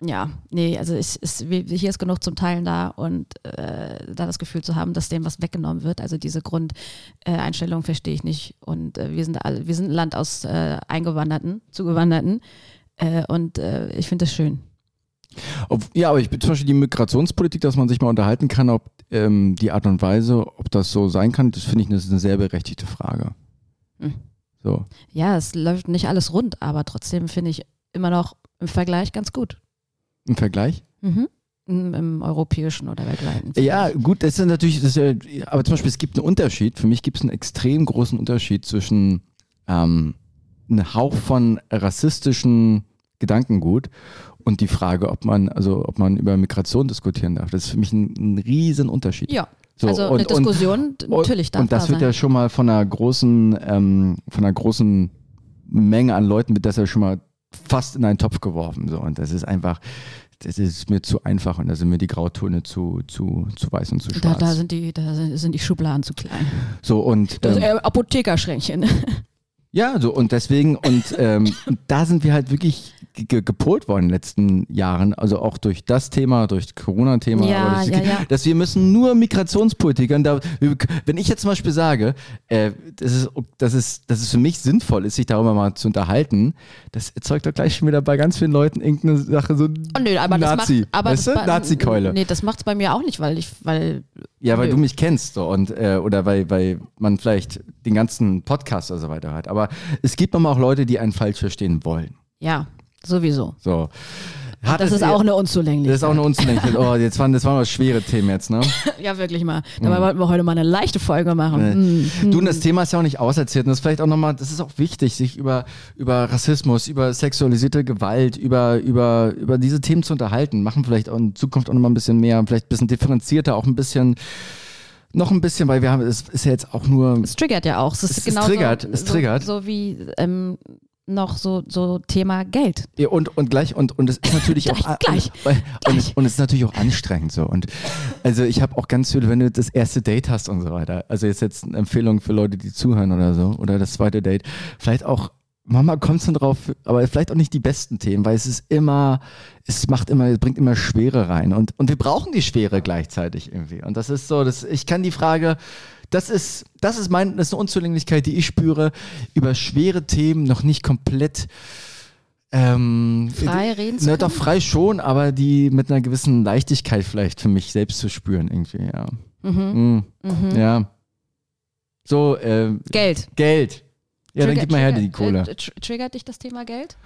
ja, nee, also ich, ist, hier ist genug zum Teilen da und äh, da das Gefühl zu haben, dass dem was weggenommen wird. Also diese Grundeinstellung Einstellung verstehe ich nicht. Und äh, wir sind alle, wir sind ein Land aus äh, Eingewanderten, Zugewanderten. Äh, und äh, ich finde das schön. Ob, ja, aber ich bin zum Beispiel die Migrationspolitik, dass man sich mal unterhalten kann, ob ähm, die Art und Weise, ob das so sein kann, das finde ich eine, eine sehr berechtigte Frage. Hm. So. Ja, es läuft nicht alles rund, aber trotzdem finde ich immer noch im Vergleich ganz gut. Im Vergleich? Mhm. Im, Im europäischen oder weltweiten. Ja, gut, das ist natürlich, das ist ja, aber zum Beispiel, es gibt einen Unterschied. Für mich gibt es einen extrem großen Unterschied zwischen ähm, einem Hauch von rassistischen Gedankengut und die Frage, ob man, also ob man über Migration diskutieren darf. Das ist für mich ein, ein riesen Unterschied. Ja, So, also und- eine Diskussion natürlich darf Und das da wird sein. ja schon mal von einer großen, ähm, von einer großen Menge an Leuten wird das ja schon mal fast in einen Topf geworfen. So. Und das ist einfach, das ist mir zu einfach und da sind mir die Grautöne zu, zu, zu weiß und zu da, schwarz. da, sind die, da sind- die Schubladen zu klein. so und Das ähm, äh, Apothekerschränkchen. Ja, so und deswegen und ähm, da sind wir halt wirklich ge- ge- gepolt worden in den letzten Jahren, also auch durch das Thema, durch das Corona-Thema, Ja, die- ja, ja. dass wir müssen nur Migrationspolitiker, und da, wenn ich jetzt zum Beispiel sage, äh, das ist, das ist, dass es für mich sinnvoll ist, sich darüber mal zu unterhalten, das erzeugt doch gleich schon wieder bei ganz vielen Leuten irgendeine Sache so Oh, nö, aber Nazi, das macht, aber weißt das, Nazi-Keule. Nee, das macht es bei mir auch nicht, weil ich, weil, Ja, weil Nö. du mich kennst so, und äh, oder weil, weil man vielleicht den ganzen Podcast oder so weiter hat. Aber es gibt manchmal auch Leute, die einen falsch verstehen wollen. ja, sowieso. So. Hat Das es ist auch eine Unzulänglichkeit. Das ist auch eine Unzulänglichkeit. Oh, jetzt waren, das waren mal schwere Themen jetzt, ne? Ja, wirklich mal. Dabei wollten wir heute mal eine leichte Folge machen. Mm. Du, und das Thema ist ja auch nicht auserzählt. Und das ist vielleicht auch nochmal, das ist auch wichtig, sich über, über Rassismus, über sexualisierte Gewalt, über, über, über diese Themen zu unterhalten. Machen vielleicht auch in Zukunft auch nochmal ein bisschen mehr, vielleicht ein bisschen differenzierter, auch ein bisschen, noch ein bisschen, weil wir haben, es ist ja jetzt auch nur, Es triggert ja auch. Es ist Es- es genauso, triggert, es so, triggert. So wie ähm, noch so, so Thema Geld. Ja, und, und gleich, und, und es ist natürlich Gleich, auch. gleich, und, gleich. Und, und es ist natürlich auch anstrengend so. Und also ich habe auch ganz viele, wenn du das erste Date hast und so weiter, also jetzt jetzt eine Empfehlung für Leute, die zuhören oder so, oder das zweite Date, vielleicht auch. Mama kommt schon drauf, aber vielleicht auch nicht die besten Themen, weil es ist immer, es macht immer, es bringt immer Schwere rein und, und wir brauchen die Schwere gleichzeitig irgendwie. Und das ist so, das, ich kann die Frage, das ist, das ist mein, das ist eine Unzulänglichkeit, die ich spüre, über schwere Themen noch nicht komplett Ähm, Frei reden zu können? doch frei schon, aber die mit einer gewissen Leichtigkeit vielleicht für mich selbst zu spüren irgendwie, ja. Mhm. Mm, Ja. So, äh, Geld. Geld. Ja, dann Trigger- gib mal her die Kohle. Äh, tr- triggert dich das Thema Geld?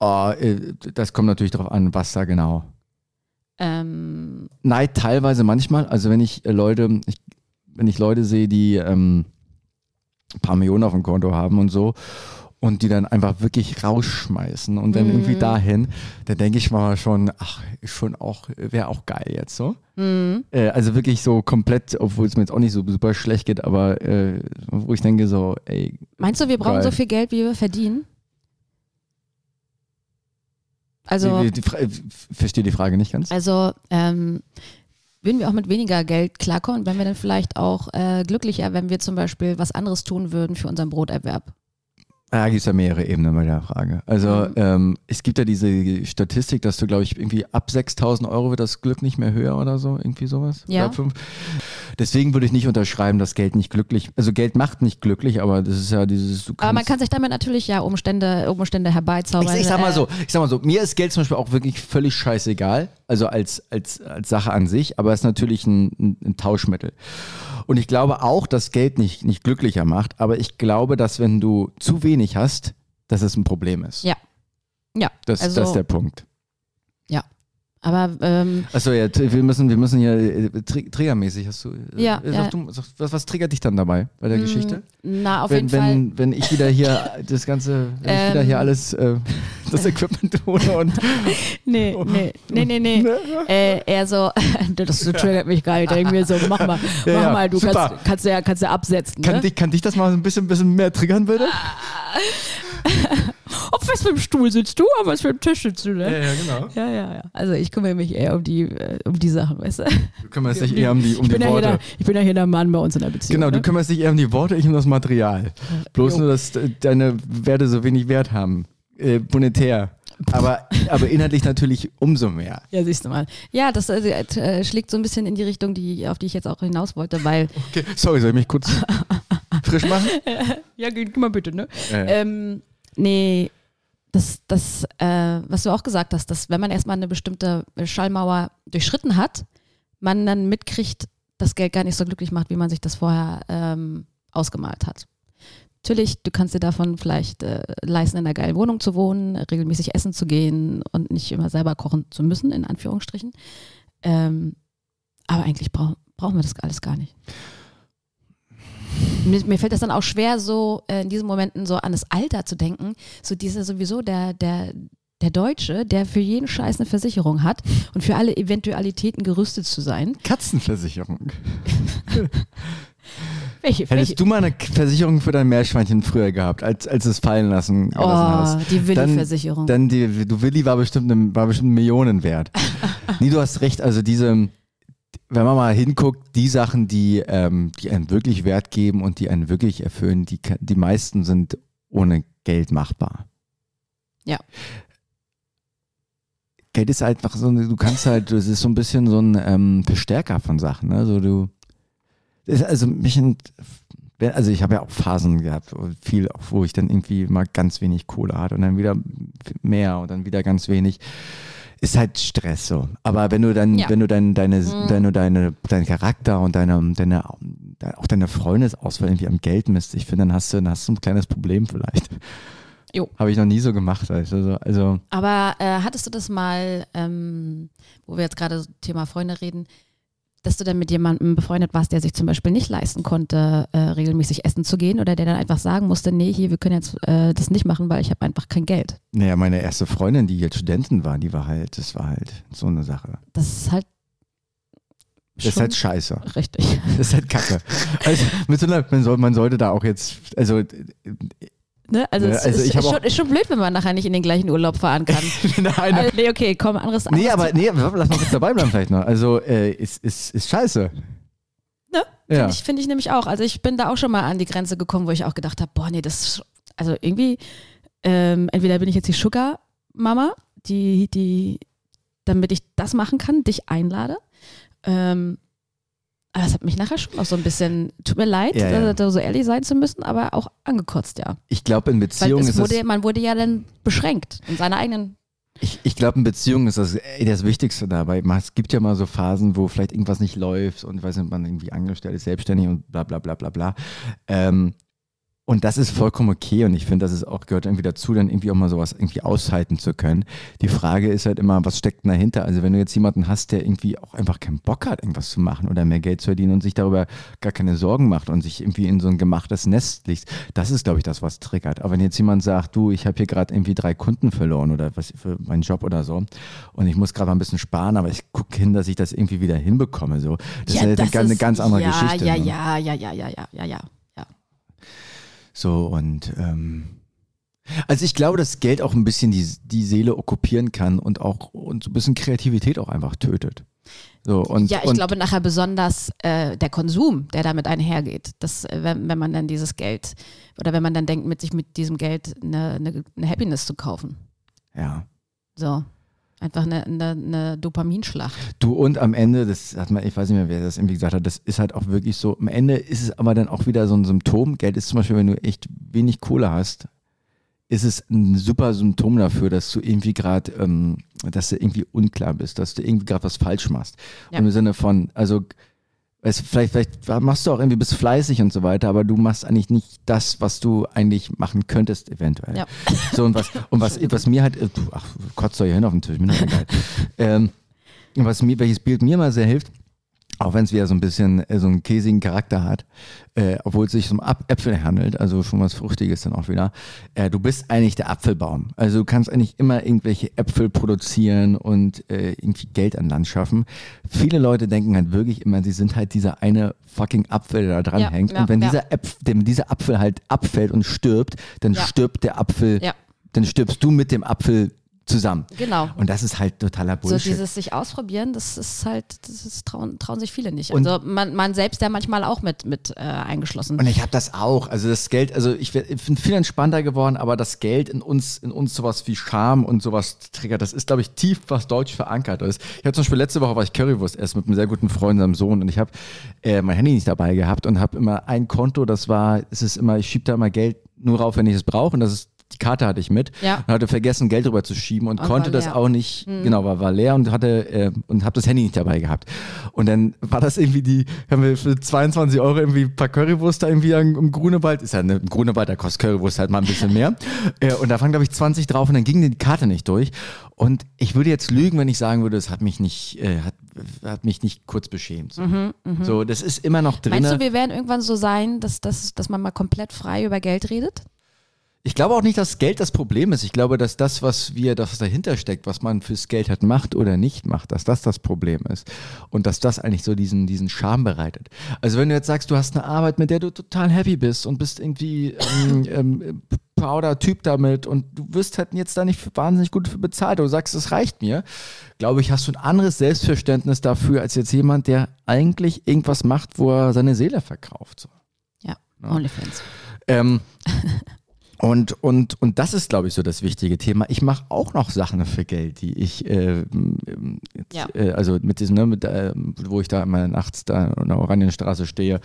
Oh, äh, das kommt natürlich darauf an, was da genau. Ähm, Neid teilweise manchmal. Also wenn ich äh, Leute, ich, wenn ich Leute sehe, die ähm, ein paar Millionen auf dem Konto haben und so und die dann einfach wirklich rausschmeißen und dann Mhm. irgendwie dahin, dann denke ich mal schon, ach, schon auch, wäre auch geil jetzt so. mhm. Äh, also wirklich so komplett, obwohl es mir jetzt auch nicht so super schlecht geht, aber äh, wo ich denke so, ey, Meinst du, wir brauchen Geil. so viel Geld, wie wir verdienen? Also, die, Fra- äh, verstehe die Frage nicht ganz. also ähm, würden wir auch mit weniger Geld klarkommen, wenn wir dann vielleicht auch äh, glücklicher, wenn wir zum Beispiel was anderes tun würden für unseren Broterwerb? Da gibt es ja mehrere Ebenen bei der Frage. Also Mhm. ähm, es gibt ja diese Statistik, dass du, glaube ich, irgendwie ab 6.000 Euro wird das Glück nicht mehr höher oder so, irgendwie sowas. Ja. Deswegen würde ich nicht unterschreiben, dass Geld nicht glücklich, also Geld macht nicht glücklich, aber das ist ja dieses, Aber man kann sich damit natürlich ja Umstände, Umstände herbeizaubern. ich, ich sag mal Äh, so, ich sag mal so, mir ist Geld zum Beispiel auch wirklich völlig scheißegal, also als, als, als Sache an sich, aber es ist natürlich ein, ein, ein Tauschmittel. Und ich glaube auch, dass Geld nicht, nicht glücklicher macht, aber ich glaube, dass wenn du zu wenig hast, dass es ein Problem ist. Ja. Ja, Das, also, das ist der Punkt. Aber ähm, Achso, ja, wir müssen, wir müssen hier äh, tri triggermäßig hast du. äh, Ja, sag ja. Du, sag, was, was triggert dich dann dabei bei der mh, Geschichte? Na, auf Wenn, jeden Fall. wenn, wenn ich wieder hier das ganze, wenn ich wieder Ähm. hier alles, äh, das Equipment hole und Nee, nee, nee, nee, nee. äh, eher so, das triggert mich gar nicht. Denk mir so, mach mal, Ja, mach ja, mal, du super. kannst, kannst, ja, kannst ja absetzen. kann, Ne? dich, kann dich das mal so ein bisschen, bisschen mehr triggern, bitte? Auf was für einem Stuhl sitzt du, auf was für einem Tisch sitzt du, ne? ja, genau. Ja, ja, ja. Also ich kümmere mich eher um die, äh, um die Sachen, weißt du? Du kümmerst dich eher um die, um ich, bin die ja hier Worte. der, ich bin ja hier der Mann bei uns in der Beziehung. Genau, du ne? kümmerst dich eher um die Worte, ich um das Material. Bloß Jo. nur, dass äh, deine Werte so wenig Wert haben. Äh, monetär. Aber, aber inhaltlich natürlich umso mehr. Ja, siehst du mal. Ja, das äh, äh, schlägt so ein bisschen in die Richtung, die, auf die ich jetzt auch hinaus wollte, weil. Okay, sorry, soll ich mich kurz frisch machen? Ja, geh mal bitte, ne? Äh, Ähm, nee, das, das äh, was du auch gesagt hast, dass wenn man erstmal eine bestimmte Schallmauer durchschritten hat, man dann mitkriegt, dass Geld gar nicht so glücklich macht, wie man sich das vorher ähm, ausgemalt hat. Natürlich, du kannst dir davon vielleicht äh, leisten, in einer geilen Wohnung zu wohnen, regelmäßig essen zu gehen und nicht immer selber kochen zu müssen, in Anführungsstrichen. Ähm, aber eigentlich brauch, brauchen wir das alles gar nicht. Mir, mir fällt das dann auch schwer, so äh, in diesen Momenten so an das Alter zu denken. So dieser sowieso der, der, der Deutsche, der für jeden Scheiß eine Versicherung hat und für alle Eventualitäten gerüstet zu sein. Katzenversicherung. Welche? welche? Hättest du mal eine Versicherung für dein Meerschweinchen früher gehabt, als, als es fallen lassen, Oh, hast? die Dann, Willi-Versicherung. dann die, du Willi war bestimmt, eine, war bestimmt Millionen wert. nee, du hast recht, also diese, wenn man mal hinguckt, die Sachen, die, ähm, die einen wirklich Wert geben und die einen wirklich erfüllen, die, die meisten sind ohne Geld machbar. Ja. Geld ist einfach so, du kannst halt, das ist so ein bisschen so ein ähm, Verstärker von Sachen. Ne? Also du, ist also mich, also ich habe ja auch Phasen gehabt, viel, wo ich dann irgendwie mal ganz wenig Kohle hatte und dann wieder mehr und dann wieder ganz wenig. Ist halt Stress so. Aber wenn du dann, Ja. wenn du dann deine, Mhm. wenn du deine, deinen Charakter und deine, deine, auch deine Freundesauswahl irgendwie am Geld misst, ich finde, dann hast du, dann hast du ein kleines Problem vielleicht. Jo. Habe ich noch nie so gemacht. Also, also, Aber äh, hattest du das mal, ähm, wo wir jetzt gerade Thema Freunde reden, dass du dann mit jemandem befreundet warst, der sich zum Beispiel nicht leisten konnte, äh, regelmäßig essen zu gehen oder der dann einfach sagen musste, nee, hier, wir können jetzt äh, das nicht machen, weil ich habe einfach kein Geld. naja, meine erste Freundin, die jetzt Studentin war, die war halt, das war halt so eine Sache. Das ist halt Das ist halt scheiße. richtig. Das ist halt kacke. Also, so einer, man, soll, man sollte da auch jetzt, also Ne? Also, Ja, es also ist, ich hab ist, schon, ist schon blöd, wenn man nachher nicht in den gleichen Urlaub fahren kann. nein, also, nee, okay, komm, anderes. nee, anderes aber nee, lass mal kurz dabei bleiben vielleicht noch. Also äh, ist, ist, ist scheiße. Ne? Ja. Finde ich, find ich nämlich auch. Also ich bin da auch schon mal an die Grenze gekommen, wo ich auch gedacht habe, boah, nee, das, ist- also irgendwie, ähm, entweder bin ich jetzt die Sugar-Mama, die, die, damit ich das machen kann, dich einlade. Ähm, aber das hat mich nachher schon noch so ein bisschen, tut mir leid, Ja, ja. äh, so ehrlich sein zu müssen, aber auch angekotzt, ja. Ich glaube, in Beziehungen es ist wurde, es, man wurde ja dann beschränkt in seiner eigenen. ich, ich glaube, in Beziehungen ist das ey, das Wichtigste dabei. Es gibt ja mal so Phasen, wo vielleicht irgendwas nicht läuft und weiß nicht, man irgendwie angestellt ist, selbstständig und bla bla bla bla bla. Ähm, und das ist vollkommen okay und ich finde, das ist auch, gehört irgendwie dazu, dann irgendwie auch mal sowas irgendwie aushalten zu können. Die Frage ist halt immer, was steckt dahinter? Also wenn du jetzt jemanden hast, der irgendwie auch einfach keinen Bock hat, irgendwas zu machen oder mehr Geld zu verdienen und sich darüber gar keine Sorgen macht und sich irgendwie in so ein gemachtes Nest legt, das ist, glaube ich, das, was triggert. Aber wenn jetzt jemand sagt, du, ich habe hier gerade irgendwie drei Kunden verloren oder was für meinen Job oder so und ich muss gerade mal ein bisschen sparen, aber ich gucke hin, dass ich das irgendwie wieder hinbekomme, so. Das ist ja, eine, eine ganz andere ja, Geschichte. Ja, ne? ja, ja, ja, ja, ja, ja, ja. So und ähm, also ich glaube, dass Geld auch ein bisschen die, die Seele okkupieren kann und auch und so ein bisschen Kreativität auch einfach tötet. So, und, ja, ich und, glaube nachher besonders äh, der Konsum, der damit einhergeht. Dass, äh, wenn, wenn man dann dieses Geld oder wenn man dann denkt, mit sich mit diesem Geld eine, eine, eine Happiness zu kaufen. Ja. So. Einfach eine, eine, eine Dopaminschlacht. Du und am Ende, das hat man, ich weiß nicht mehr, wer das irgendwie gesagt hat, das ist halt auch wirklich so, am Ende ist es aber dann auch wieder so ein Symptom. Geld ist zum Beispiel, wenn du echt wenig Kohle hast, ist es ein super Symptom dafür, dass du irgendwie gerade, ähm, dass du irgendwie unklar bist, dass du irgendwie gerade was falsch machst. Ja. Im Sinne von, also weißt, vielleicht, vielleicht machst du auch irgendwie, bist fleißig und so weiter, aber du machst eigentlich nicht das, was du eigentlich machen könntest, eventuell. Ja. So, und was, und was, was mir halt, äh, ach, kotzt doch hier hin auf den Tisch, mir doch egal. ähm, was mir, welches Bild mir mal sehr hilft, auch wenn es wieder so ein bisschen äh, so einen käsigen Charakter hat, äh, obwohl es sich um Ab Äpfel handelt, also schon was Fruchtiges dann auch wieder. Äh, du bist eigentlich der Apfelbaum. Also du kannst eigentlich immer irgendwelche Äpfel produzieren und äh, irgendwie Geld an Land schaffen. Viele Leute denken halt wirklich immer, sie sind halt dieser eine fucking Apfel, der da dran Ja, hängt. ja, und wenn ja. dieser, Äpf dem dieser Apfel halt abfällt und stirbt, dann stirbt der Apfel, Ja. dann stirbst du mit dem Apfel zusammen. Genau. Und das ist halt totaler So Bullshit. dieses sich ausprobieren, das ist halt, das ist, trauen, trauen sich viele nicht. Und- Also man, man selbst ja manchmal auch mit, mit äh, eingeschlossen. Und ich habe das auch. Also das Geld, also ich, ich bin viel entspannter geworden, aber das Geld in uns, in uns sowas wie Scham und sowas triggert, das ist, glaube ich, tief was deutsch verankert ist. Ich habe zum Beispiel letzte Woche war ich Currywurst essen mit einem sehr guten Freund, seinem Sohn, und ich habe äh, mein Handy nicht dabei gehabt und habe immer ein Konto, das war, es ist immer, ich schiebe da immer Geld nur rauf, wenn ich es brauche, und das ist die Karte hatte ich mit Ja. und hatte vergessen, Geld rüber zu schieben und Und konnte das leer. auch nicht, genau, war, war leer und hatte äh, und habe das Handy nicht dabei gehabt. Und dann war das irgendwie die, haben wir für 22 Euro irgendwie ein paar Currywurst da irgendwie im, Grunewald, ist ja ne, im Grunewald, da kostet Currywurst halt mal ein bisschen mehr. äh, und da waren, glaube ich, 20 drauf und dann ging die Karte nicht durch. Und ich würde jetzt lügen, wenn ich sagen würde, es hat mich nicht, äh, hat, hat mich nicht kurz beschämt. So, so das ist immer noch drin. Meinst du, wir werden irgendwann so sein, dass, dass, dass man mal komplett frei über Geld redet? Ich glaube auch nicht, dass Geld das Problem ist. Ich glaube, dass das, was wir, das was dahinter steckt, was man fürs Geld halt macht oder nicht macht, dass das das Problem ist. Und dass das eigentlich so diesen, diesen Charme bereitet. Also wenn du jetzt sagst, du hast eine Arbeit, mit der du total happy bist und bist irgendwie ähm, ähm, prouder Typ damit und du wirst halt jetzt da nicht wahnsinnig gut für bezahlt. Du sagst, es reicht mir. Glaube ich, hast du ein anderes Selbstverständnis dafür, als jetzt jemand, der eigentlich irgendwas macht, wo er seine Seele verkauft. So. Ja, OnlyFans. Ähm, und, und, und das ist, glaube ich, so das wichtige Thema. Ich mache auch noch Sachen für Geld, die ich, äh, Ja. äh, also mit diesem, ne, mit, äh, wo ich da immer nachts da an der Oranienstraße stehe,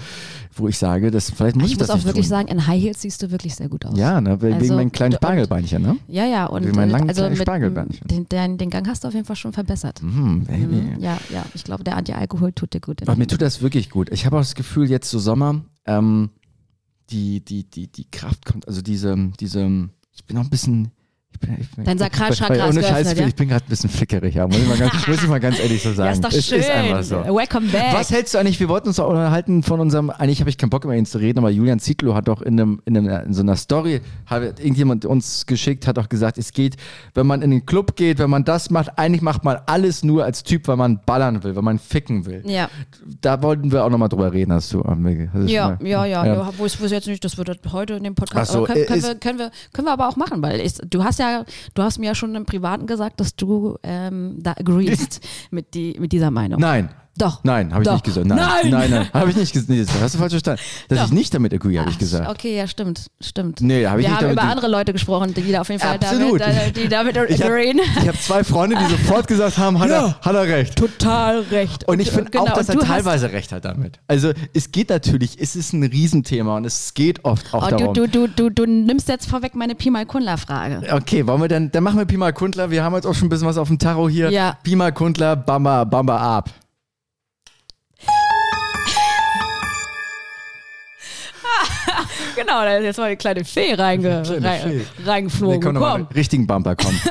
wo ich sage, das vielleicht muss ich, Ich muss das auch wirklich tun. sagen, in High Heels siehst du wirklich sehr gut aus. Ja, ne, wegen Also, meinen kleinen Spargelbeinchen, ne? Ja, ja, und Wie mein äh, langen also kleines mit, Spargelbeinchen. den, den, den Gang hast du auf jeden Fall schon verbessert. Mhm, baby. Mhm, Ja, ja, ich glaube, der Anti-Alkohol tut dir gut. in Aber mir tut das wirklich gut. Ich habe auch das Gefühl, jetzt so Sommer, ähm, die, die, die, die Kraft kommt, also diese, diese, ich bin auch ein bisschen. Ich bin, ich bin, Dein Sakralchakra ist ohne Scheiß, ja? ich bin gerade ein bisschen fickerig, ja. Muss ich, mal ganz, muss ich mal ganz ehrlich so sagen. ja, ist doch schön. ist einfach so. Welcome back. Was hältst du eigentlich? Wir wollten uns auch unterhalten von unserem. Eigentlich habe ich keinen Bock über ihn zu reden, aber Julian Zietlow hat doch in, einem, in, einem, in so einer Story, hat irgendjemand uns geschickt, hat doch gesagt, es geht, wenn man in den Club geht, wenn man das macht, eigentlich macht man alles nur als Typ, weil man ballern will, weil man ficken will. ja, Da wollten wir auch nochmal drüber reden, hast du. du ja, ja, ja, ja. Wo ist, wo ist jetzt nicht, das wird heute in dem Podcast. So, können, können, ist- wir, können, wir, können wir aber auch machen, weil ich, du hast ja, du hast mir ja schon im Privaten gesagt, dass du ähm, da agreest mit, die, mit dieser Meinung. Nein. Doch. Nein, habe ich Doch. nicht gesagt. Nein, Nein. nein, nein habe ich nicht gesagt. Nee, hast du falsch verstanden. Dass Doch. ich nicht damit agree, habe ich gesagt. Okay, ja, stimmt, stimmt. Nee, habe ich Wir nicht haben über andere Leute gesprochen, die da auf jeden Fall Absolut. damit, äh, die damit Ich habe agreeen. hab zwei Freunde, die sofort gesagt haben, hat, er, hat er recht. Total recht. Und ich finde genau, auch, dass er teilweise recht hat damit. Also es geht natürlich, es ist ein Riesenthema und es geht oft auch Oh, du, darum. du, du, du, du nimmst jetzt vorweg meine Pi mal Kundler-Frage. Okay, wollen wir dann, dann machen wir Pi mal Kundler. Wir haben jetzt auch schon ein bisschen was auf dem Tacho hier. Ja. Pi mal Kundler, Bamba, Bamba ab. Genau, da ist jetzt mal eine kleine Fee, reinge, Kleine rein, Fee. reingeflogen. Wir können noch mal Komm. einen richtigen Bumper kommen.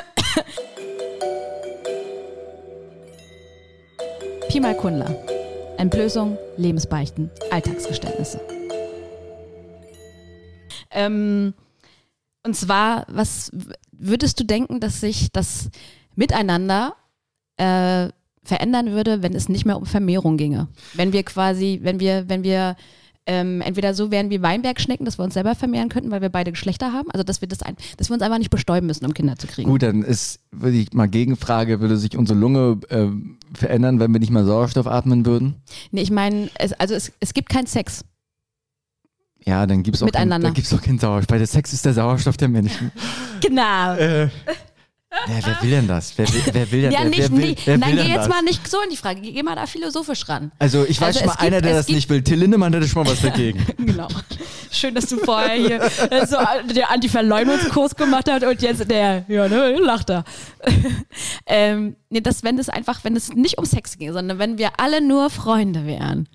Pi mal Kundler. Entblößung, Lebensbeichten, Alltagsgeständnisse. Ähm, und zwar, was würdest du denken, dass sich das Miteinander äh, verändern würde, wenn es nicht mehr um Vermehrung ginge? Wenn wir quasi, wenn wir, wenn wir ähm, entweder so wären wie Weinbergschnecken, dass wir uns selber vermehren könnten, weil wir beide Geschlechter haben, also dass wir das ein, dass wir uns einfach nicht bestäuben müssen, um Kinder zu kriegen. Gut, dann ist, würde ich mal gegenfrage, würde sich unsere Lunge ähm, verändern, wenn wir nicht mehr Sauerstoff atmen würden? Nee, ich meine, es, also es, es gibt keinen Sex. Ja, dann gibt es auch, kein, Miteinander. dann gibt's auch keinen Sauerstoff. Weil der Sex ist der Sauerstoff der Menschen. Genau. äh, ja, wer will denn das? Wer will, wer will denn Ja, wer, nicht, wer will, nicht. wer Nein, will geh denn jetzt das? mal nicht so in die Frage. Geh mal da philosophisch ran. Also ich weiß Also schon mal gibt- einer, der das gibt- nicht will. Till Lindemann hätte schon mal was dagegen. Genau. Schön, dass du vorher hier äh, so der Anti-Verleumdungskurs gemacht hast und jetzt der, ja, ne, lacht da. ähm, nee, das, wenn es einfach, wenn es nicht um Sex ging, sondern wenn wir alle nur Freunde wären.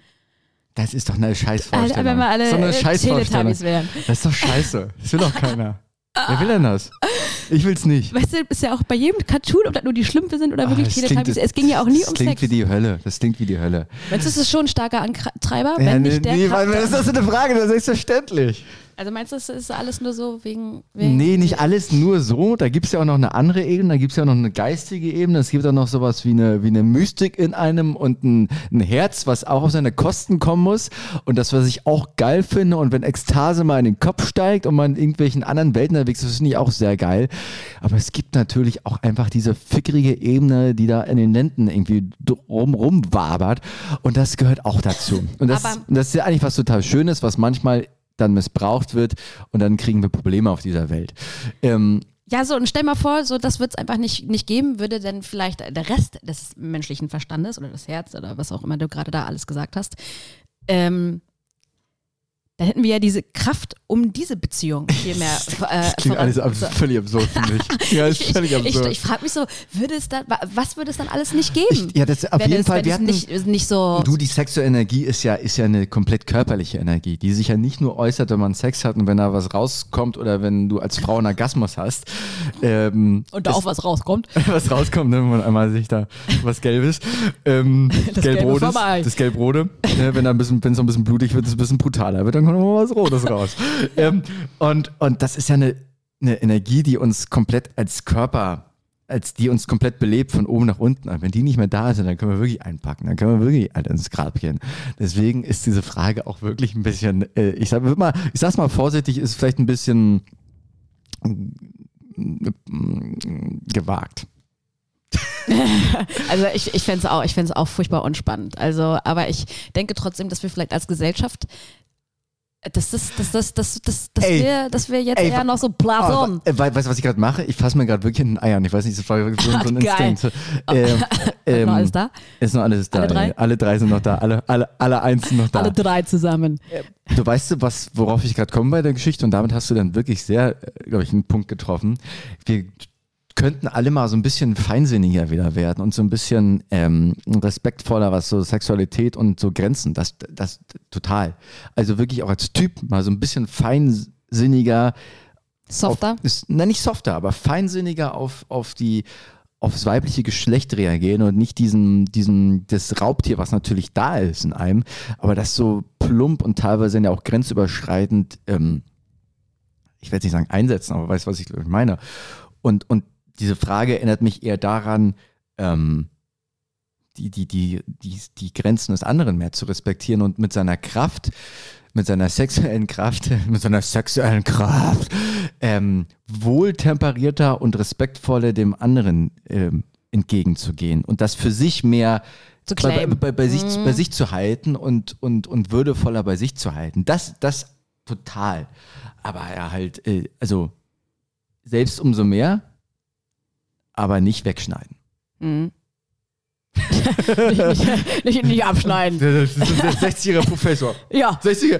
Das ist doch eine Scheißvorstellung. Alter, wenn wir alle das doch eine äh, Scheißvorstellung. Teletubbies wären. Das ist doch scheiße. Das will doch keiner. Wer will denn das? Ich will's nicht. Weißt du, ist ja auch bei jedem Cartoon, ob das nur die Schlümpfe sind oder Ah, wirklich Teletubbies. klingt- Es ging ja auch nie das um klingt Sex. wie die Hölle. Das klingt wie die Hölle. Meinst du, es ist schon ein starker Antreiber, Ja, wenn nee, nicht der nee, ist das für eine Frage? Das ist selbstverständlich. Also meinst du, es ist alles nur so wegen... wegen Nee, nicht alles nur so. Da gibt es ja auch noch eine andere Ebene, da gibt es ja auch noch eine geistige Ebene. Es gibt auch noch sowas wie eine, wie eine Mystik in einem und ein, ein Herz, was auch auf seine Kosten kommen muss. Und das, was ich auch geil finde, und wenn Ekstase mal in den Kopf steigt und man in irgendwelchen anderen Welten unterwegs ist, das finde ich auch sehr geil. Aber es gibt natürlich auch einfach diese fickrige Ebene, die da in den Lenden irgendwie drum rumwabert. Und das gehört auch dazu. Und das, das ist ja eigentlich was total Schönes, was manchmal dann missbraucht wird und dann kriegen wir Probleme auf dieser Welt. Ähm, Ja, so, und stell mal vor, so, das wird es einfach nicht, nicht geben, würde denn vielleicht der Rest des menschlichen Verstandes oder das Herz oder was auch immer du gerade da alles gesagt hast, ähm, dann hätten wir ja diese Kraft, um diese Beziehung viel mehr äh, klingt alles abs so. völlig absurd für mich. Ja, ist Ich, völlig ich, ich, absurd. ich frage mich so, würde es dann, wa- was würde es dann alles nicht geben? Ich- ja, das- auf wenn jeden es, Fall, wir hatten- nicht, nicht so. Du, die sexuelle Energie ist ja, ist ja eine komplett körperliche Energie, die sich ja nicht nur äußert, wenn man Sex hat und wenn da was rauskommt oder wenn du als Frau einen Orgasmus hast. Ähm, und da auch was rauskommt. was rauskommt, ne, wenn man einmal sich da was Gelbes, ähm, Das Gelbrotes, das Gelbrote, ne, wenn da ein bisschen, wenn es so ein bisschen blutig wird, es ein bisschen brutaler wird, dann noch mal was Rotes raus. ähm, und, und das ist ja eine, eine Energie, die uns komplett als Körper als die uns komplett belebt von oben nach unten. Und wenn die nicht mehr da sind, dann können wir wirklich einpacken. Dann können wir wirklich alle ins Grab gehen. Deswegen ist diese Frage auch wirklich ein bisschen, äh, ich sag mal, ich sag's mal vorsichtig, ist vielleicht ein bisschen gewagt. Also ich, ich fände es auch, ich auch furchtbar unspannend. Also, aber ich denke trotzdem, dass wir vielleicht als Gesellschaft dass, das, dass, das, dass, dass, dass, Ey. wir, dass wir jetzt Ey, eher noch so Oh, blason. we- weißt du, was ich gerade mache? Ich fasse mir gerade wirklich in den Eiern. Ich weiß nicht, das war so, so ein Geil. Instinkt. Ähm, ähm, noch alles da? Ist noch alles da. Alle drei? ey. Alle drei sind noch da. Alle, alle, alle eins sind noch da. Alle drei zusammen. Du weißt, was, worauf ich gerade komme bei der Geschichte und damit hast du dann wirklich sehr, glaube ich, einen Punkt getroffen. Wir könnten alle mal so ein bisschen feinsinniger wieder werden und so ein bisschen ähm, respektvoller, was so Sexualität und so Grenzen, das, das total. Also wirklich auch als Typ mal so ein bisschen feinsinniger, Softer. auf, ist, na nicht softer, aber feinsinniger auf, auf die aufs weibliche Geschlecht reagieren und nicht diesen, diesen, das Raubtier, was natürlich da ist in einem, aber das so plump und teilweise ja auch grenzüberschreitend, ähm, ich werde nicht sagen einsetzen, aber weißt, was ich meine. Und, und diese Frage erinnert mich eher daran, ähm, die, die, die, die, die Grenzen des anderen mehr zu respektieren und mit seiner Kraft, mit seiner sexuellen Kraft, mit seiner sexuellen Kraft, ähm, wohltemperierter und respektvoller dem anderen ähm, entgegenzugehen und das für sich mehr zu bei, bei, bei, sich, Mhm. bei sich zu halten und, und, und würdevoller bei sich zu halten. Das, das total. Aber ja, halt, äh, also selbst umso mehr, aber nicht wegschneiden. Mhm. nicht, nicht, nicht, abschneiden. Das ist ein 60-jähriger Professor. Ja. 60er.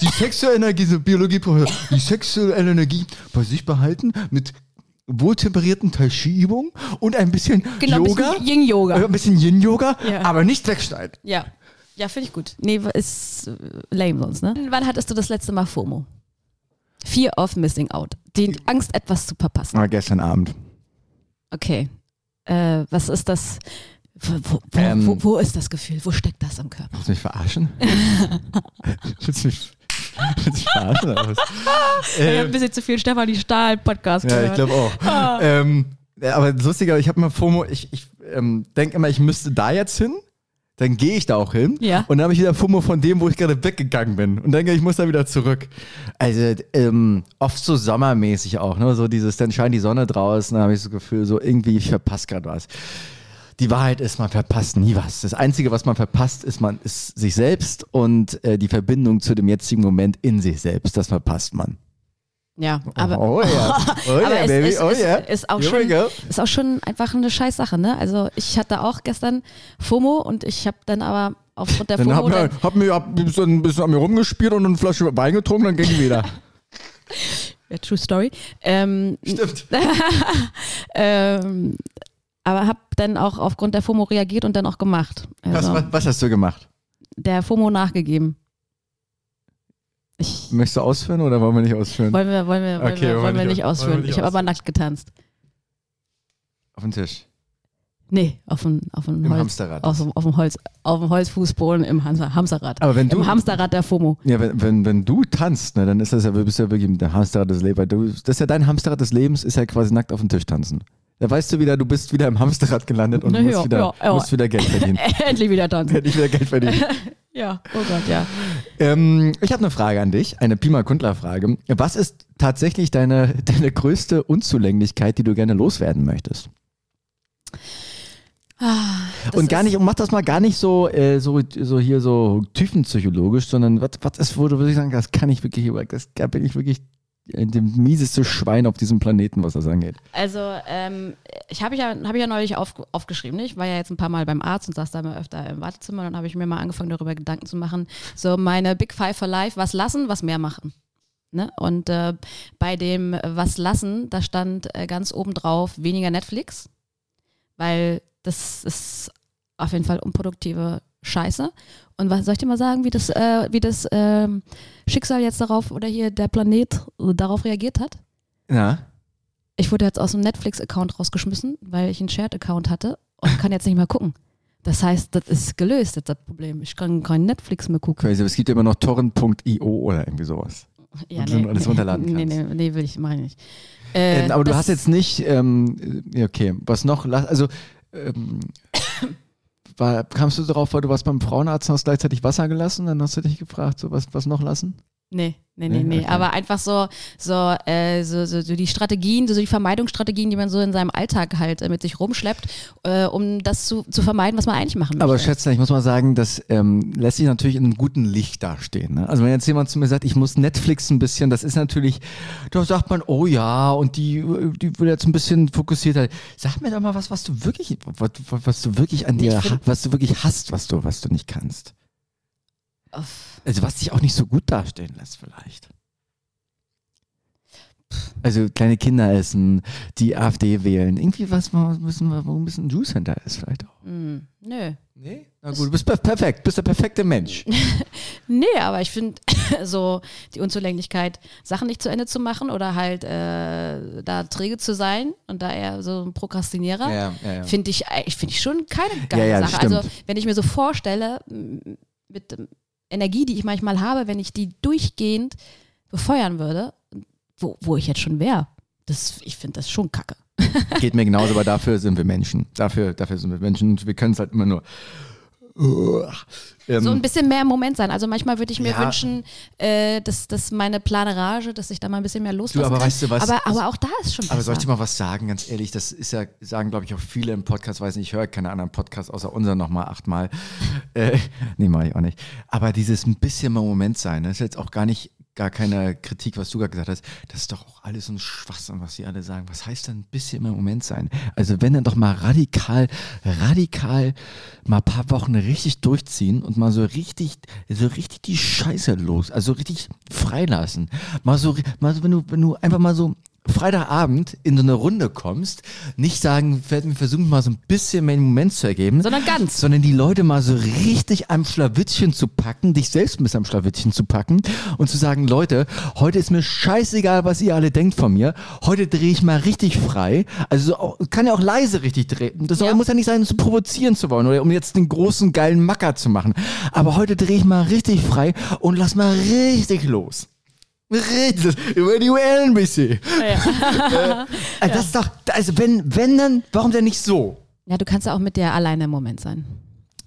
Die sexuelle Energie, so Biologieprofessor, die sexuelle Energie bei sich behalten mit wohltemperierten Tai Chi Übungen und ein bisschen Genau, ein Yoga, bisschen Yin-Yoga. äh, ein bisschen Yin Yoga, Ja. aber nicht wegschneiden. Ja. Ja, finde ich gut. Nee, ist äh, lame sonst, ne? Wann hattest du das letzte Mal FOMO? Fear of Missing Out. Die Angst, etwas zu verpassen. Ah, gestern Abend. Okay. Äh, was ist das? Wo, wo, Ähm. wo, wo ist das Gefühl? Wo steckt das im Körper? Willst du mich verarschen? willst du mich, willst du mich verarschen? Oder was? Ich habe Äh, ein bisschen zu viel Stefanie Stahl Podcast ja, gehört. ich glaube auch. Ähm, ja, aber lustiger, ich habe immer FOMO, ich, ich ähm, denke immer, ich müsste da jetzt hin. Dann gehe ich da auch hin. Ja. Und dann habe ich wieder FOMO von dem, wo ich gerade weggegangen bin. Und denke, ich muss da wieder zurück. Also ähm, oft so sommermäßig auch. Ne? So dieses, dann scheint die Sonne draußen, dann habe ich das Gefühl, so irgendwie, ich verpasse gerade was. Die Wahrheit ist, man verpasst nie was. Das Einzige, was man verpasst, ist, man ist sich selbst und äh, die Verbindung zu dem jetzigen Moment in sich selbst. Das verpasst man. Ja, aber, oh ja, oh aber ja, es, baby, es, oh ja. ist, auch Here schon, ist auch schon einfach eine scheiß Sache, ne? Also ich hatte auch gestern FOMO und ich habe dann aber aufgrund der Dann FOMO hab dann, hab mir hab ein bisschen, ein bisschen an mir rumgespielt und eine Flasche Wein getrunken, dann ging ich wieder. ja, True Story, ähm, Stimmt. ähm, aber habe dann auch aufgrund der FOMO reagiert und dann auch gemacht. Was, Also, was, was hast du gemacht? der FOMO nachgegeben. Ich, Möchtest du ausführen oder wollen wir nicht ausführen? wollen wir, wollen wir, wollen Okay, wir, wollen wir nicht ausführen. wollen wir nicht ich habe aber nackt getanzt. Auf den Tisch. Nee, auf dem, auf dem, Im Holz, Hamsterrad. Auf dem, auf dem Holz, auf dem Holzfußboden im Hamster, Hamsterrad. Aber wenn du, Im Hamsterrad der FOMO. ja, wenn, wenn, wenn du tanzt, ne, dann ist das ja, bist du ja wirklich der Hamsterrad des Lebens. Du, das ist ja dein Hamsterrad des Lebens, ist ja quasi nackt auf dem Tisch tanzen. Da weißt du wieder, du bist wieder im Hamsterrad gelandet und Na musst, ja, wieder, ja, ja. musst wieder Geld verdienen. Endlich wieder tanzen. Hätte ich wieder Geld verdienen. Ja, oh Gott, ja. Ähm, ich habe eine Frage an dich, eine Pima Kundler Frage. Was ist tatsächlich deine, deine größte Unzulänglichkeit, die du gerne loswerden möchtest? Ah, und gar nicht, und mach das mal gar nicht so, äh, so, so hier so tiefenpsychologisch, sondern was, was ist, wo du wirklich sagen, das kann ich wirklich, das da bin ich wirklich dem mieseste Schwein auf diesem Planeten, was das angeht. Also, ähm, ich habe ja, hab ja neulich auf, aufgeschrieben. ne? Ich war ja jetzt ein paar Mal beim Arzt und saß da mal öfter im Wartezimmer und dann habe ich mir mal angefangen, darüber Gedanken zu machen. So meine Big Five for Life, was lassen, was mehr machen. Ne? Und äh, bei dem äh, Was lassen, da stand äh, ganz oben drauf weniger Netflix, weil das ist auf jeden Fall unproduktive Scheiße. Und was soll ich dir mal sagen, wie das, äh, wie das ähm, Schicksal jetzt darauf oder hier der Planet äh, darauf reagiert hat? Ja. Ich wurde jetzt aus dem Netflix-Account rausgeschmissen, weil ich einen Shared-Account hatte und kann jetzt nicht mehr gucken. Das heißt, das ist gelöst, jetzt das Problem. Ich kann kein Netflix mehr gucken. Crazy, aber es gibt ja immer noch torrent.io oder irgendwie sowas. Ja, Und du alles runterladen nee, nee, kannst. nee, will ich, mache ich nicht. Äh, Ähm, aber du hast jetzt nicht, ähm, okay, was noch, also, ähm, war, kamst du darauf, weil du warst beim Frauenarzt und hast gleichzeitig Wasser gelassen, dann hast du dich gefragt, so was, was noch lassen? Nee, nee, nee, Nee? Okay. Aber einfach so, so, äh, so, so, so die Strategien, so die Vermeidungsstrategien, die man so in seinem Alltag halt äh, mit sich rumschleppt, äh, um das zu, zu vermeiden, was man eigentlich machen möchte. Aber Schätzchen, ich muss mal sagen, das ähm, lässt sich natürlich in einem guten Licht dastehen. Ne? Also wenn jetzt jemand zu mir sagt, ich muss Netflix ein bisschen, das ist natürlich, da sagt man, oh ja, und die, die will jetzt ein bisschen fokussierter. Sag mir doch mal was, was du wirklich, was, was du wirklich an dir, was du wirklich hast, was du, was du nicht kannst. Uff. Also was dich auch nicht so gut dastehen lässt vielleicht. Also kleine Kinder essen, die AfD wählen. Irgendwie was, wo ein bisschen, wo ein bisschen Juice hinter ist vielleicht auch. Hm, nö. Nee? Na gut, du bist per- perfekt, bist der perfekte Mensch. Nee, aber ich finde so die Unzulänglichkeit, Sachen nicht zu Ende zu machen oder halt äh, da träge zu sein und da eher so ein Prokrastinierer, ja, ja, ja. finde ich, äh, finde ich schon keine geile Ja, ja, das Sache. Also wenn ich mir so vorstelle, mit Energie, die ich manchmal habe, wenn ich die durchgehend befeuern würde, wo, wo ich jetzt schon wäre, das, ich finde das schon kacke. Geht mir genauso, aber dafür sind wir Menschen. Dafür, dafür sind wir Menschen wir können es halt immer nur Ähm, So ein bisschen mehr im Moment sein. Also manchmal würde ich mir Ja. wünschen, äh, dass, dass meine Planerage, dass ich da mal ein bisschen mehr loslassen aber kann. weißt du was? Aber, aber auch da ist schon besser. Aber soll ich dir mal was sagen, ganz ehrlich? Das ist ja, sagen glaube ich auch viele im Podcast, weiß nicht, ich höre keine anderen Podcasts außer unseren nochmal achtmal. äh, nee, mach ich auch nicht. Aber dieses ein bisschen mal Moment sein, das ist jetzt auch gar nicht, gar keine Kritik, was du gerade gesagt hast. Das ist doch auch alles so ein Schwachsinn, was sie alle sagen. Was heißt denn ein bisschen im Moment sein? Also wenn dann doch mal radikal, radikal mal ein paar Wochen richtig durchziehen und mal so richtig, so richtig die Scheiße los, also richtig freilassen. Mal so, mal so, wenn du, wenn du einfach mal so Freitagabend in so eine Runde kommst, nicht sagen, wir versuchen mal so ein bisschen mehr den Moment zu ergeben, Sondern ganz. sondern die Leute mal so richtig am Schlawittchen zu packen, dich selbst ein bisschen am Schlawittchen zu packen und zu sagen, Leute, heute ist mir scheißegal, was ihr alle denkt von mir. Heute drehe ich mal richtig frei. Also kann ja auch leise richtig drehen. Das Ja. muss ja nicht sein, um zu provozieren zu wollen oder um jetzt den großen geilen Macker zu machen. Aber heute drehe ich mal richtig frei und lass mal richtig los. Richtig, über die UL ein bisschen. Äh, also das ist doch, also wenn, wenn dann, warum denn nicht so? Ja, du kannst ja auch mit dir alleine im Moment sein.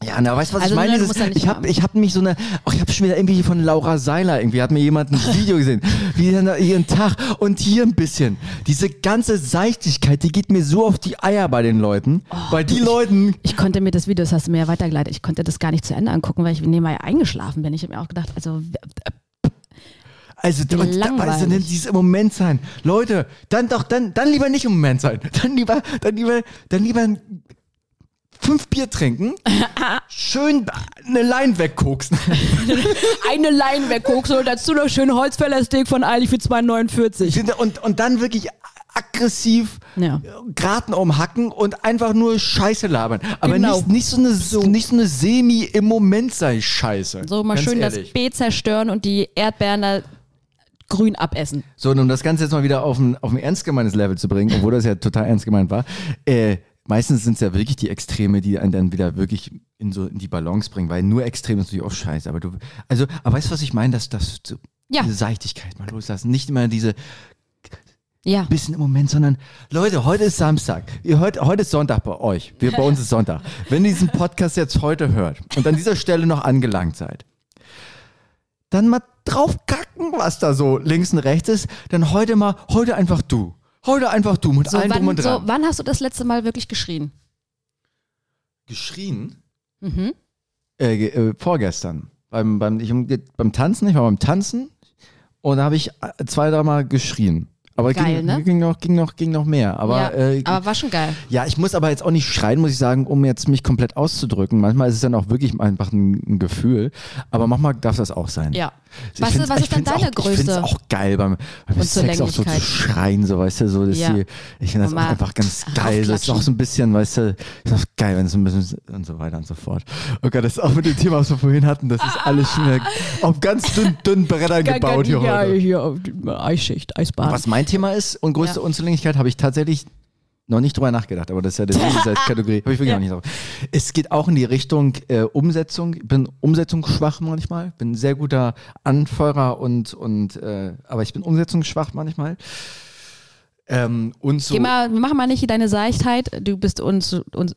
Ja, na, weißt du, was Also, ich meine? ne, Dieses, ja ich habe ich hab mich so eine, ach, ich habe schon wieder irgendwie von Laura Seiler, irgendwie hat mir jemand ein Video gesehen, wie ihren Tag und hier ein bisschen. Diese ganze Seichtigkeit, die geht mir so auf die Eier bei den Leuten, Oh, weil die Leuten, Ich konnte mir das Video, das hast du mir ja weitergeleitet, ich konnte das gar nicht zu Ende angucken, weil ich nebenbei eingeschlafen bin. Ich habe mir auch gedacht, also also, und, also dieses im Moment sein. Leute, dann doch, dann, dann lieber nicht im Moment sein. Dann lieber, dann lieber, dann lieber fünf Bier trinken, schön eine Line wegkoksen. eine Line wegguckst und dazu noch schön Holzfällersteak von Eilig für 2,49. und, und dann wirklich aggressiv Ja. Graten umhacken und einfach nur Scheiße labern. Aber Genau. nicht, nicht so eine, nicht so eine semi im Moment sei Scheiße. So mal Ganz schön ehrlich. das Beet zerstören und die Erdbeeren da grün abessen. So, und um das Ganze jetzt mal wieder auf ein, auf ein ernst gemeintes Level zu bringen, obwohl das ja total ernst gemeint war, äh, meistens sind es ja wirklich die Extreme, die einen dann wieder wirklich in so in die Balance bringen, weil nur Extrem ist natürlich auch scheiße. Aber du, also, aber weißt du, was ich meine? Dass das so, Ja. diese Seichtigkeit mal loslassen. Nicht immer diese Ja. bisschen im Moment, sondern Leute, heute ist Samstag. Ihr hört, heute ist Sonntag bei euch. Wir, bei uns ist Sonntag. Wenn ihr diesen Podcast jetzt heute hört und an dieser Stelle noch angelangt seid, dann mal drauf kacken, was da so links und rechts ist. Dann heute mal, heute einfach du. Heute einfach du mit So, allen drum wann, und so, dran. wann hast du das letzte Mal wirklich geschrien? Geschrien? Mhm. Äh, äh, vorgestern. Beim, beim, ich, beim Tanzen, ich war beim Tanzen und da habe ich äh, zwei, dreimal geschrien. Aber Geil, ging, ne? ging, noch, ging, noch, ging noch mehr. Aber, ja, äh, aber war schon geil. Ja, ich muss aber jetzt auch nicht schreien, muss ich sagen, um jetzt mich komplett auszudrücken. Manchmal ist es dann auch wirklich einfach ein, ein Gefühl. Aber manchmal darf das auch sein. Ja. Was, was ist denn find's deine auch, Ich finde es Größe? auch geil beim, beim Sex auch so zu schreien, so weißt du, so dass Ja. die, ich finde das auch einfach ganz geil. Das ist auch so ein bisschen, weißt du, ist auch geil, wenn es ein bisschen und so weiter und so fort. Okay, das ist auch mit dem Thema, was wir vorhin hatten, das ist alles schon auf ganz dünn, dünnen Brettern gebaut hier ja, heute. hier, Eisschicht, Eisbahn. Was mein Thema ist und größte Ja. Unzulänglichkeit, habe ich tatsächlich noch nicht drüber nachgedacht, aber das ist ja die Kategorie. Habe ich wirklich Ja. noch nicht drauf. Es geht auch in die Richtung äh, Umsetzung. Ich bin umsetzungsschwach manchmal. Bin ein sehr guter Anfeuerer und, und äh, aber ich bin umsetzungsschwach manchmal. Ähm, und so. Geh mal, mach mal nicht deine Seichtheit. Du bist uns, uns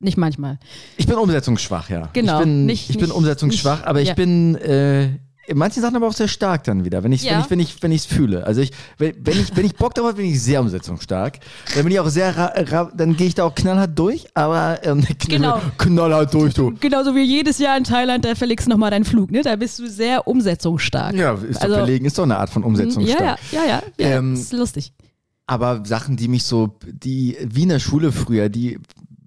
nicht manchmal. Ich bin umsetzungsschwach, ja. Genau, Ich bin, nicht- ich bin nicht- umsetzungsschwach, nicht- aber ich ja. bin äh, in manchen Sachen aber auch sehr stark dann wieder, wenn ich Ja. wenn ich wenn ich es fühle. Also ich wenn, wenn ich wenn ich Bock drauf habe, bin ich sehr umsetzungsstark. Dann bin ich auch sehr ra, ra, dann gehe ich da auch knallhart durch, aber ähm, knall, Genau. knallhart durch du. Genauso wie jedes Jahr in Thailand, da verlegst du nochmal deinen Flug, ne? Da bist du sehr umsetzungsstark. Ja, ist doch Also- verlegen, ist doch eine Art von ja, umsetzungsstark. ja, ja, ja. ja Ähm, ist lustig. aber Sachen, die mich so, die wie in der Schule früher, die,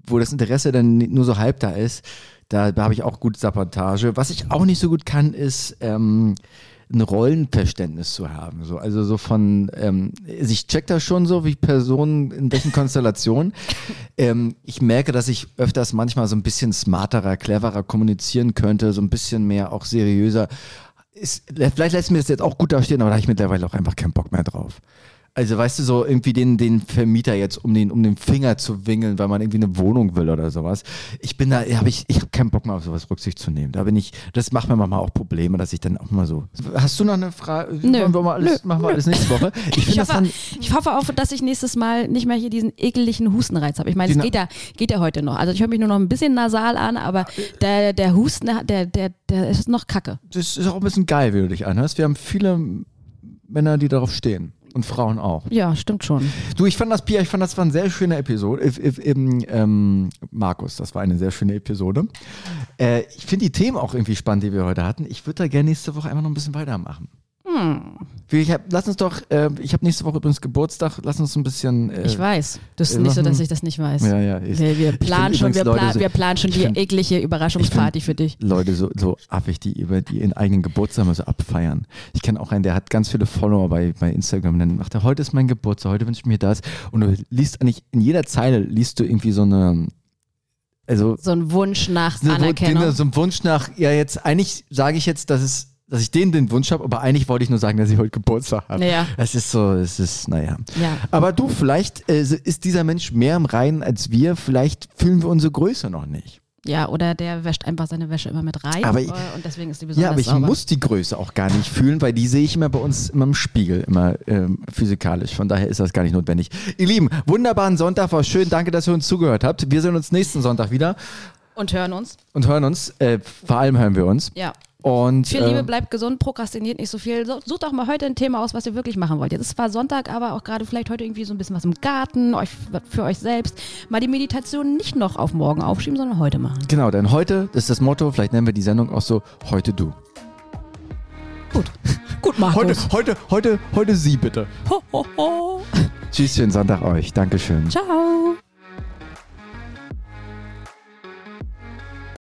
wo das Interesse dann nur so halb da ist, da, da habe ich auch gut Sabotage. Was ich auch nicht so gut kann, ist ähm, ein Rollenverständnis zu haben. So, also so von, ähm, also ich check das schon so, wie Personen in welchen Konstellationen. ähm, ich merke, dass ich öfters manchmal so ein bisschen smarterer, cleverer kommunizieren könnte, so ein bisschen mehr auch seriöser. Ist, vielleicht lässt mir das jetzt auch gut dastehen, aber da habe ich mittlerweile auch einfach keinen Bock mehr drauf. Also weißt du, so irgendwie den, den Vermieter jetzt um den, um den Finger zu wingeln, weil man irgendwie eine Wohnung will oder sowas. Ich bin da, hab ich, ich habe keinen Bock mehr auf sowas Rücksicht zu nehmen. Da bin ich, das macht mir manchmal auch Probleme, dass ich dann auch mal so. Hast du noch eine Frage? Nö. Wollen wir mal alles, Nö. machen wir alles nächste Woche. Ich Ich hoffe, dann. ich hoffe auch, dass ich nächstes Mal nicht mehr hier diesen ekeligen Hustenreiz habe. Ich meine, es geht ja, geht ja heute noch. Also ich höre mich nur noch ein bisschen nasal an, aber der, der Husten, der, der, der ist noch kacke. Das ist auch ein bisschen geil, wie du dich anhörst. Wir haben viele Männer, die darauf stehen. Und Frauen auch. Ja, stimmt schon. Du, ich fand das, Pia, ich fand das war eine sehr schöne Episode. If, if, im, ähm, Markus, das war eine sehr schöne Episode. Äh, ich finde die Themen auch irgendwie spannend, die wir heute hatten. Ich würde da gerne nächste Woche einfach noch ein bisschen weitermachen. Hm, Ich hab, lass uns doch, äh, ich habe nächste Woche übrigens Geburtstag, lass uns ein bisschen. Äh, ich weiß. Das ist äh, nicht so, dass ich das nicht weiß. Ja, ja. Ich, Wir, wir planen schon, wir, plan, so- wir planen schon die find- eklige Überraschungsparty für dich. Leute so, so affig, die über die ihren eigenen Geburtstag mal so abfeiern. Ich kenne auch einen, der hat ganz viele Follower bei, bei Instagram. Dann macht er, heute ist mein Geburtstag, heute wünsche ich mir das. Und du liest eigentlich, in jeder Zeile liest du irgendwie so eine, also So ein Wunsch nach so, Anerkennung. so ein Wunsch nach, ja jetzt, eigentlich sage ich jetzt, dass es, dass ich denen den Wunsch habe, aber eigentlich wollte ich nur sagen, dass ich heute Geburtstag habe. Ja. Es ist so, es ist, naja. Ja. Aber du, vielleicht äh, ist dieser Mensch mehr im Reinen als wir, vielleicht fühlen wir unsere Größe noch nicht. ja, oder der wäscht einfach seine Wäsche immer mit rein Aber ich- äh, und deswegen ist die besonders Ja, aber ich sauber. muss die Größe auch gar nicht fühlen, weil die sehe ich immer bei uns immer im Spiegel, immer ähm, physikalisch. Von daher ist das gar nicht notwendig. Ihr Lieben, wunderbaren Sonntag, war schön. Danke, dass ihr uns zugehört habt. Wir sehen uns nächsten Sonntag wieder Und hören uns. und hören uns. Äh, vor allem hören wir uns. Ja. Und Viel äh, Liebe, bleibt gesund, prokrastiniert nicht so viel. So- Sucht doch mal heute ein Thema aus, was ihr wirklich machen wollt. Jetzt ist zwar Sonntag, aber auch gerade vielleicht heute irgendwie so ein bisschen was im Garten, euch für euch selbst. Mal die Meditation nicht noch auf morgen aufschieben, sondern heute machen. genau, denn heute, ist das Motto, vielleicht nennen wir die Sendung auch so, heute du. Gut. Gut, Markus. Heute, heute, heute, heute Sie bitte. Ho, ho, ho. Tschüss, schönen Sonntag euch. Dankeschön. Ciao.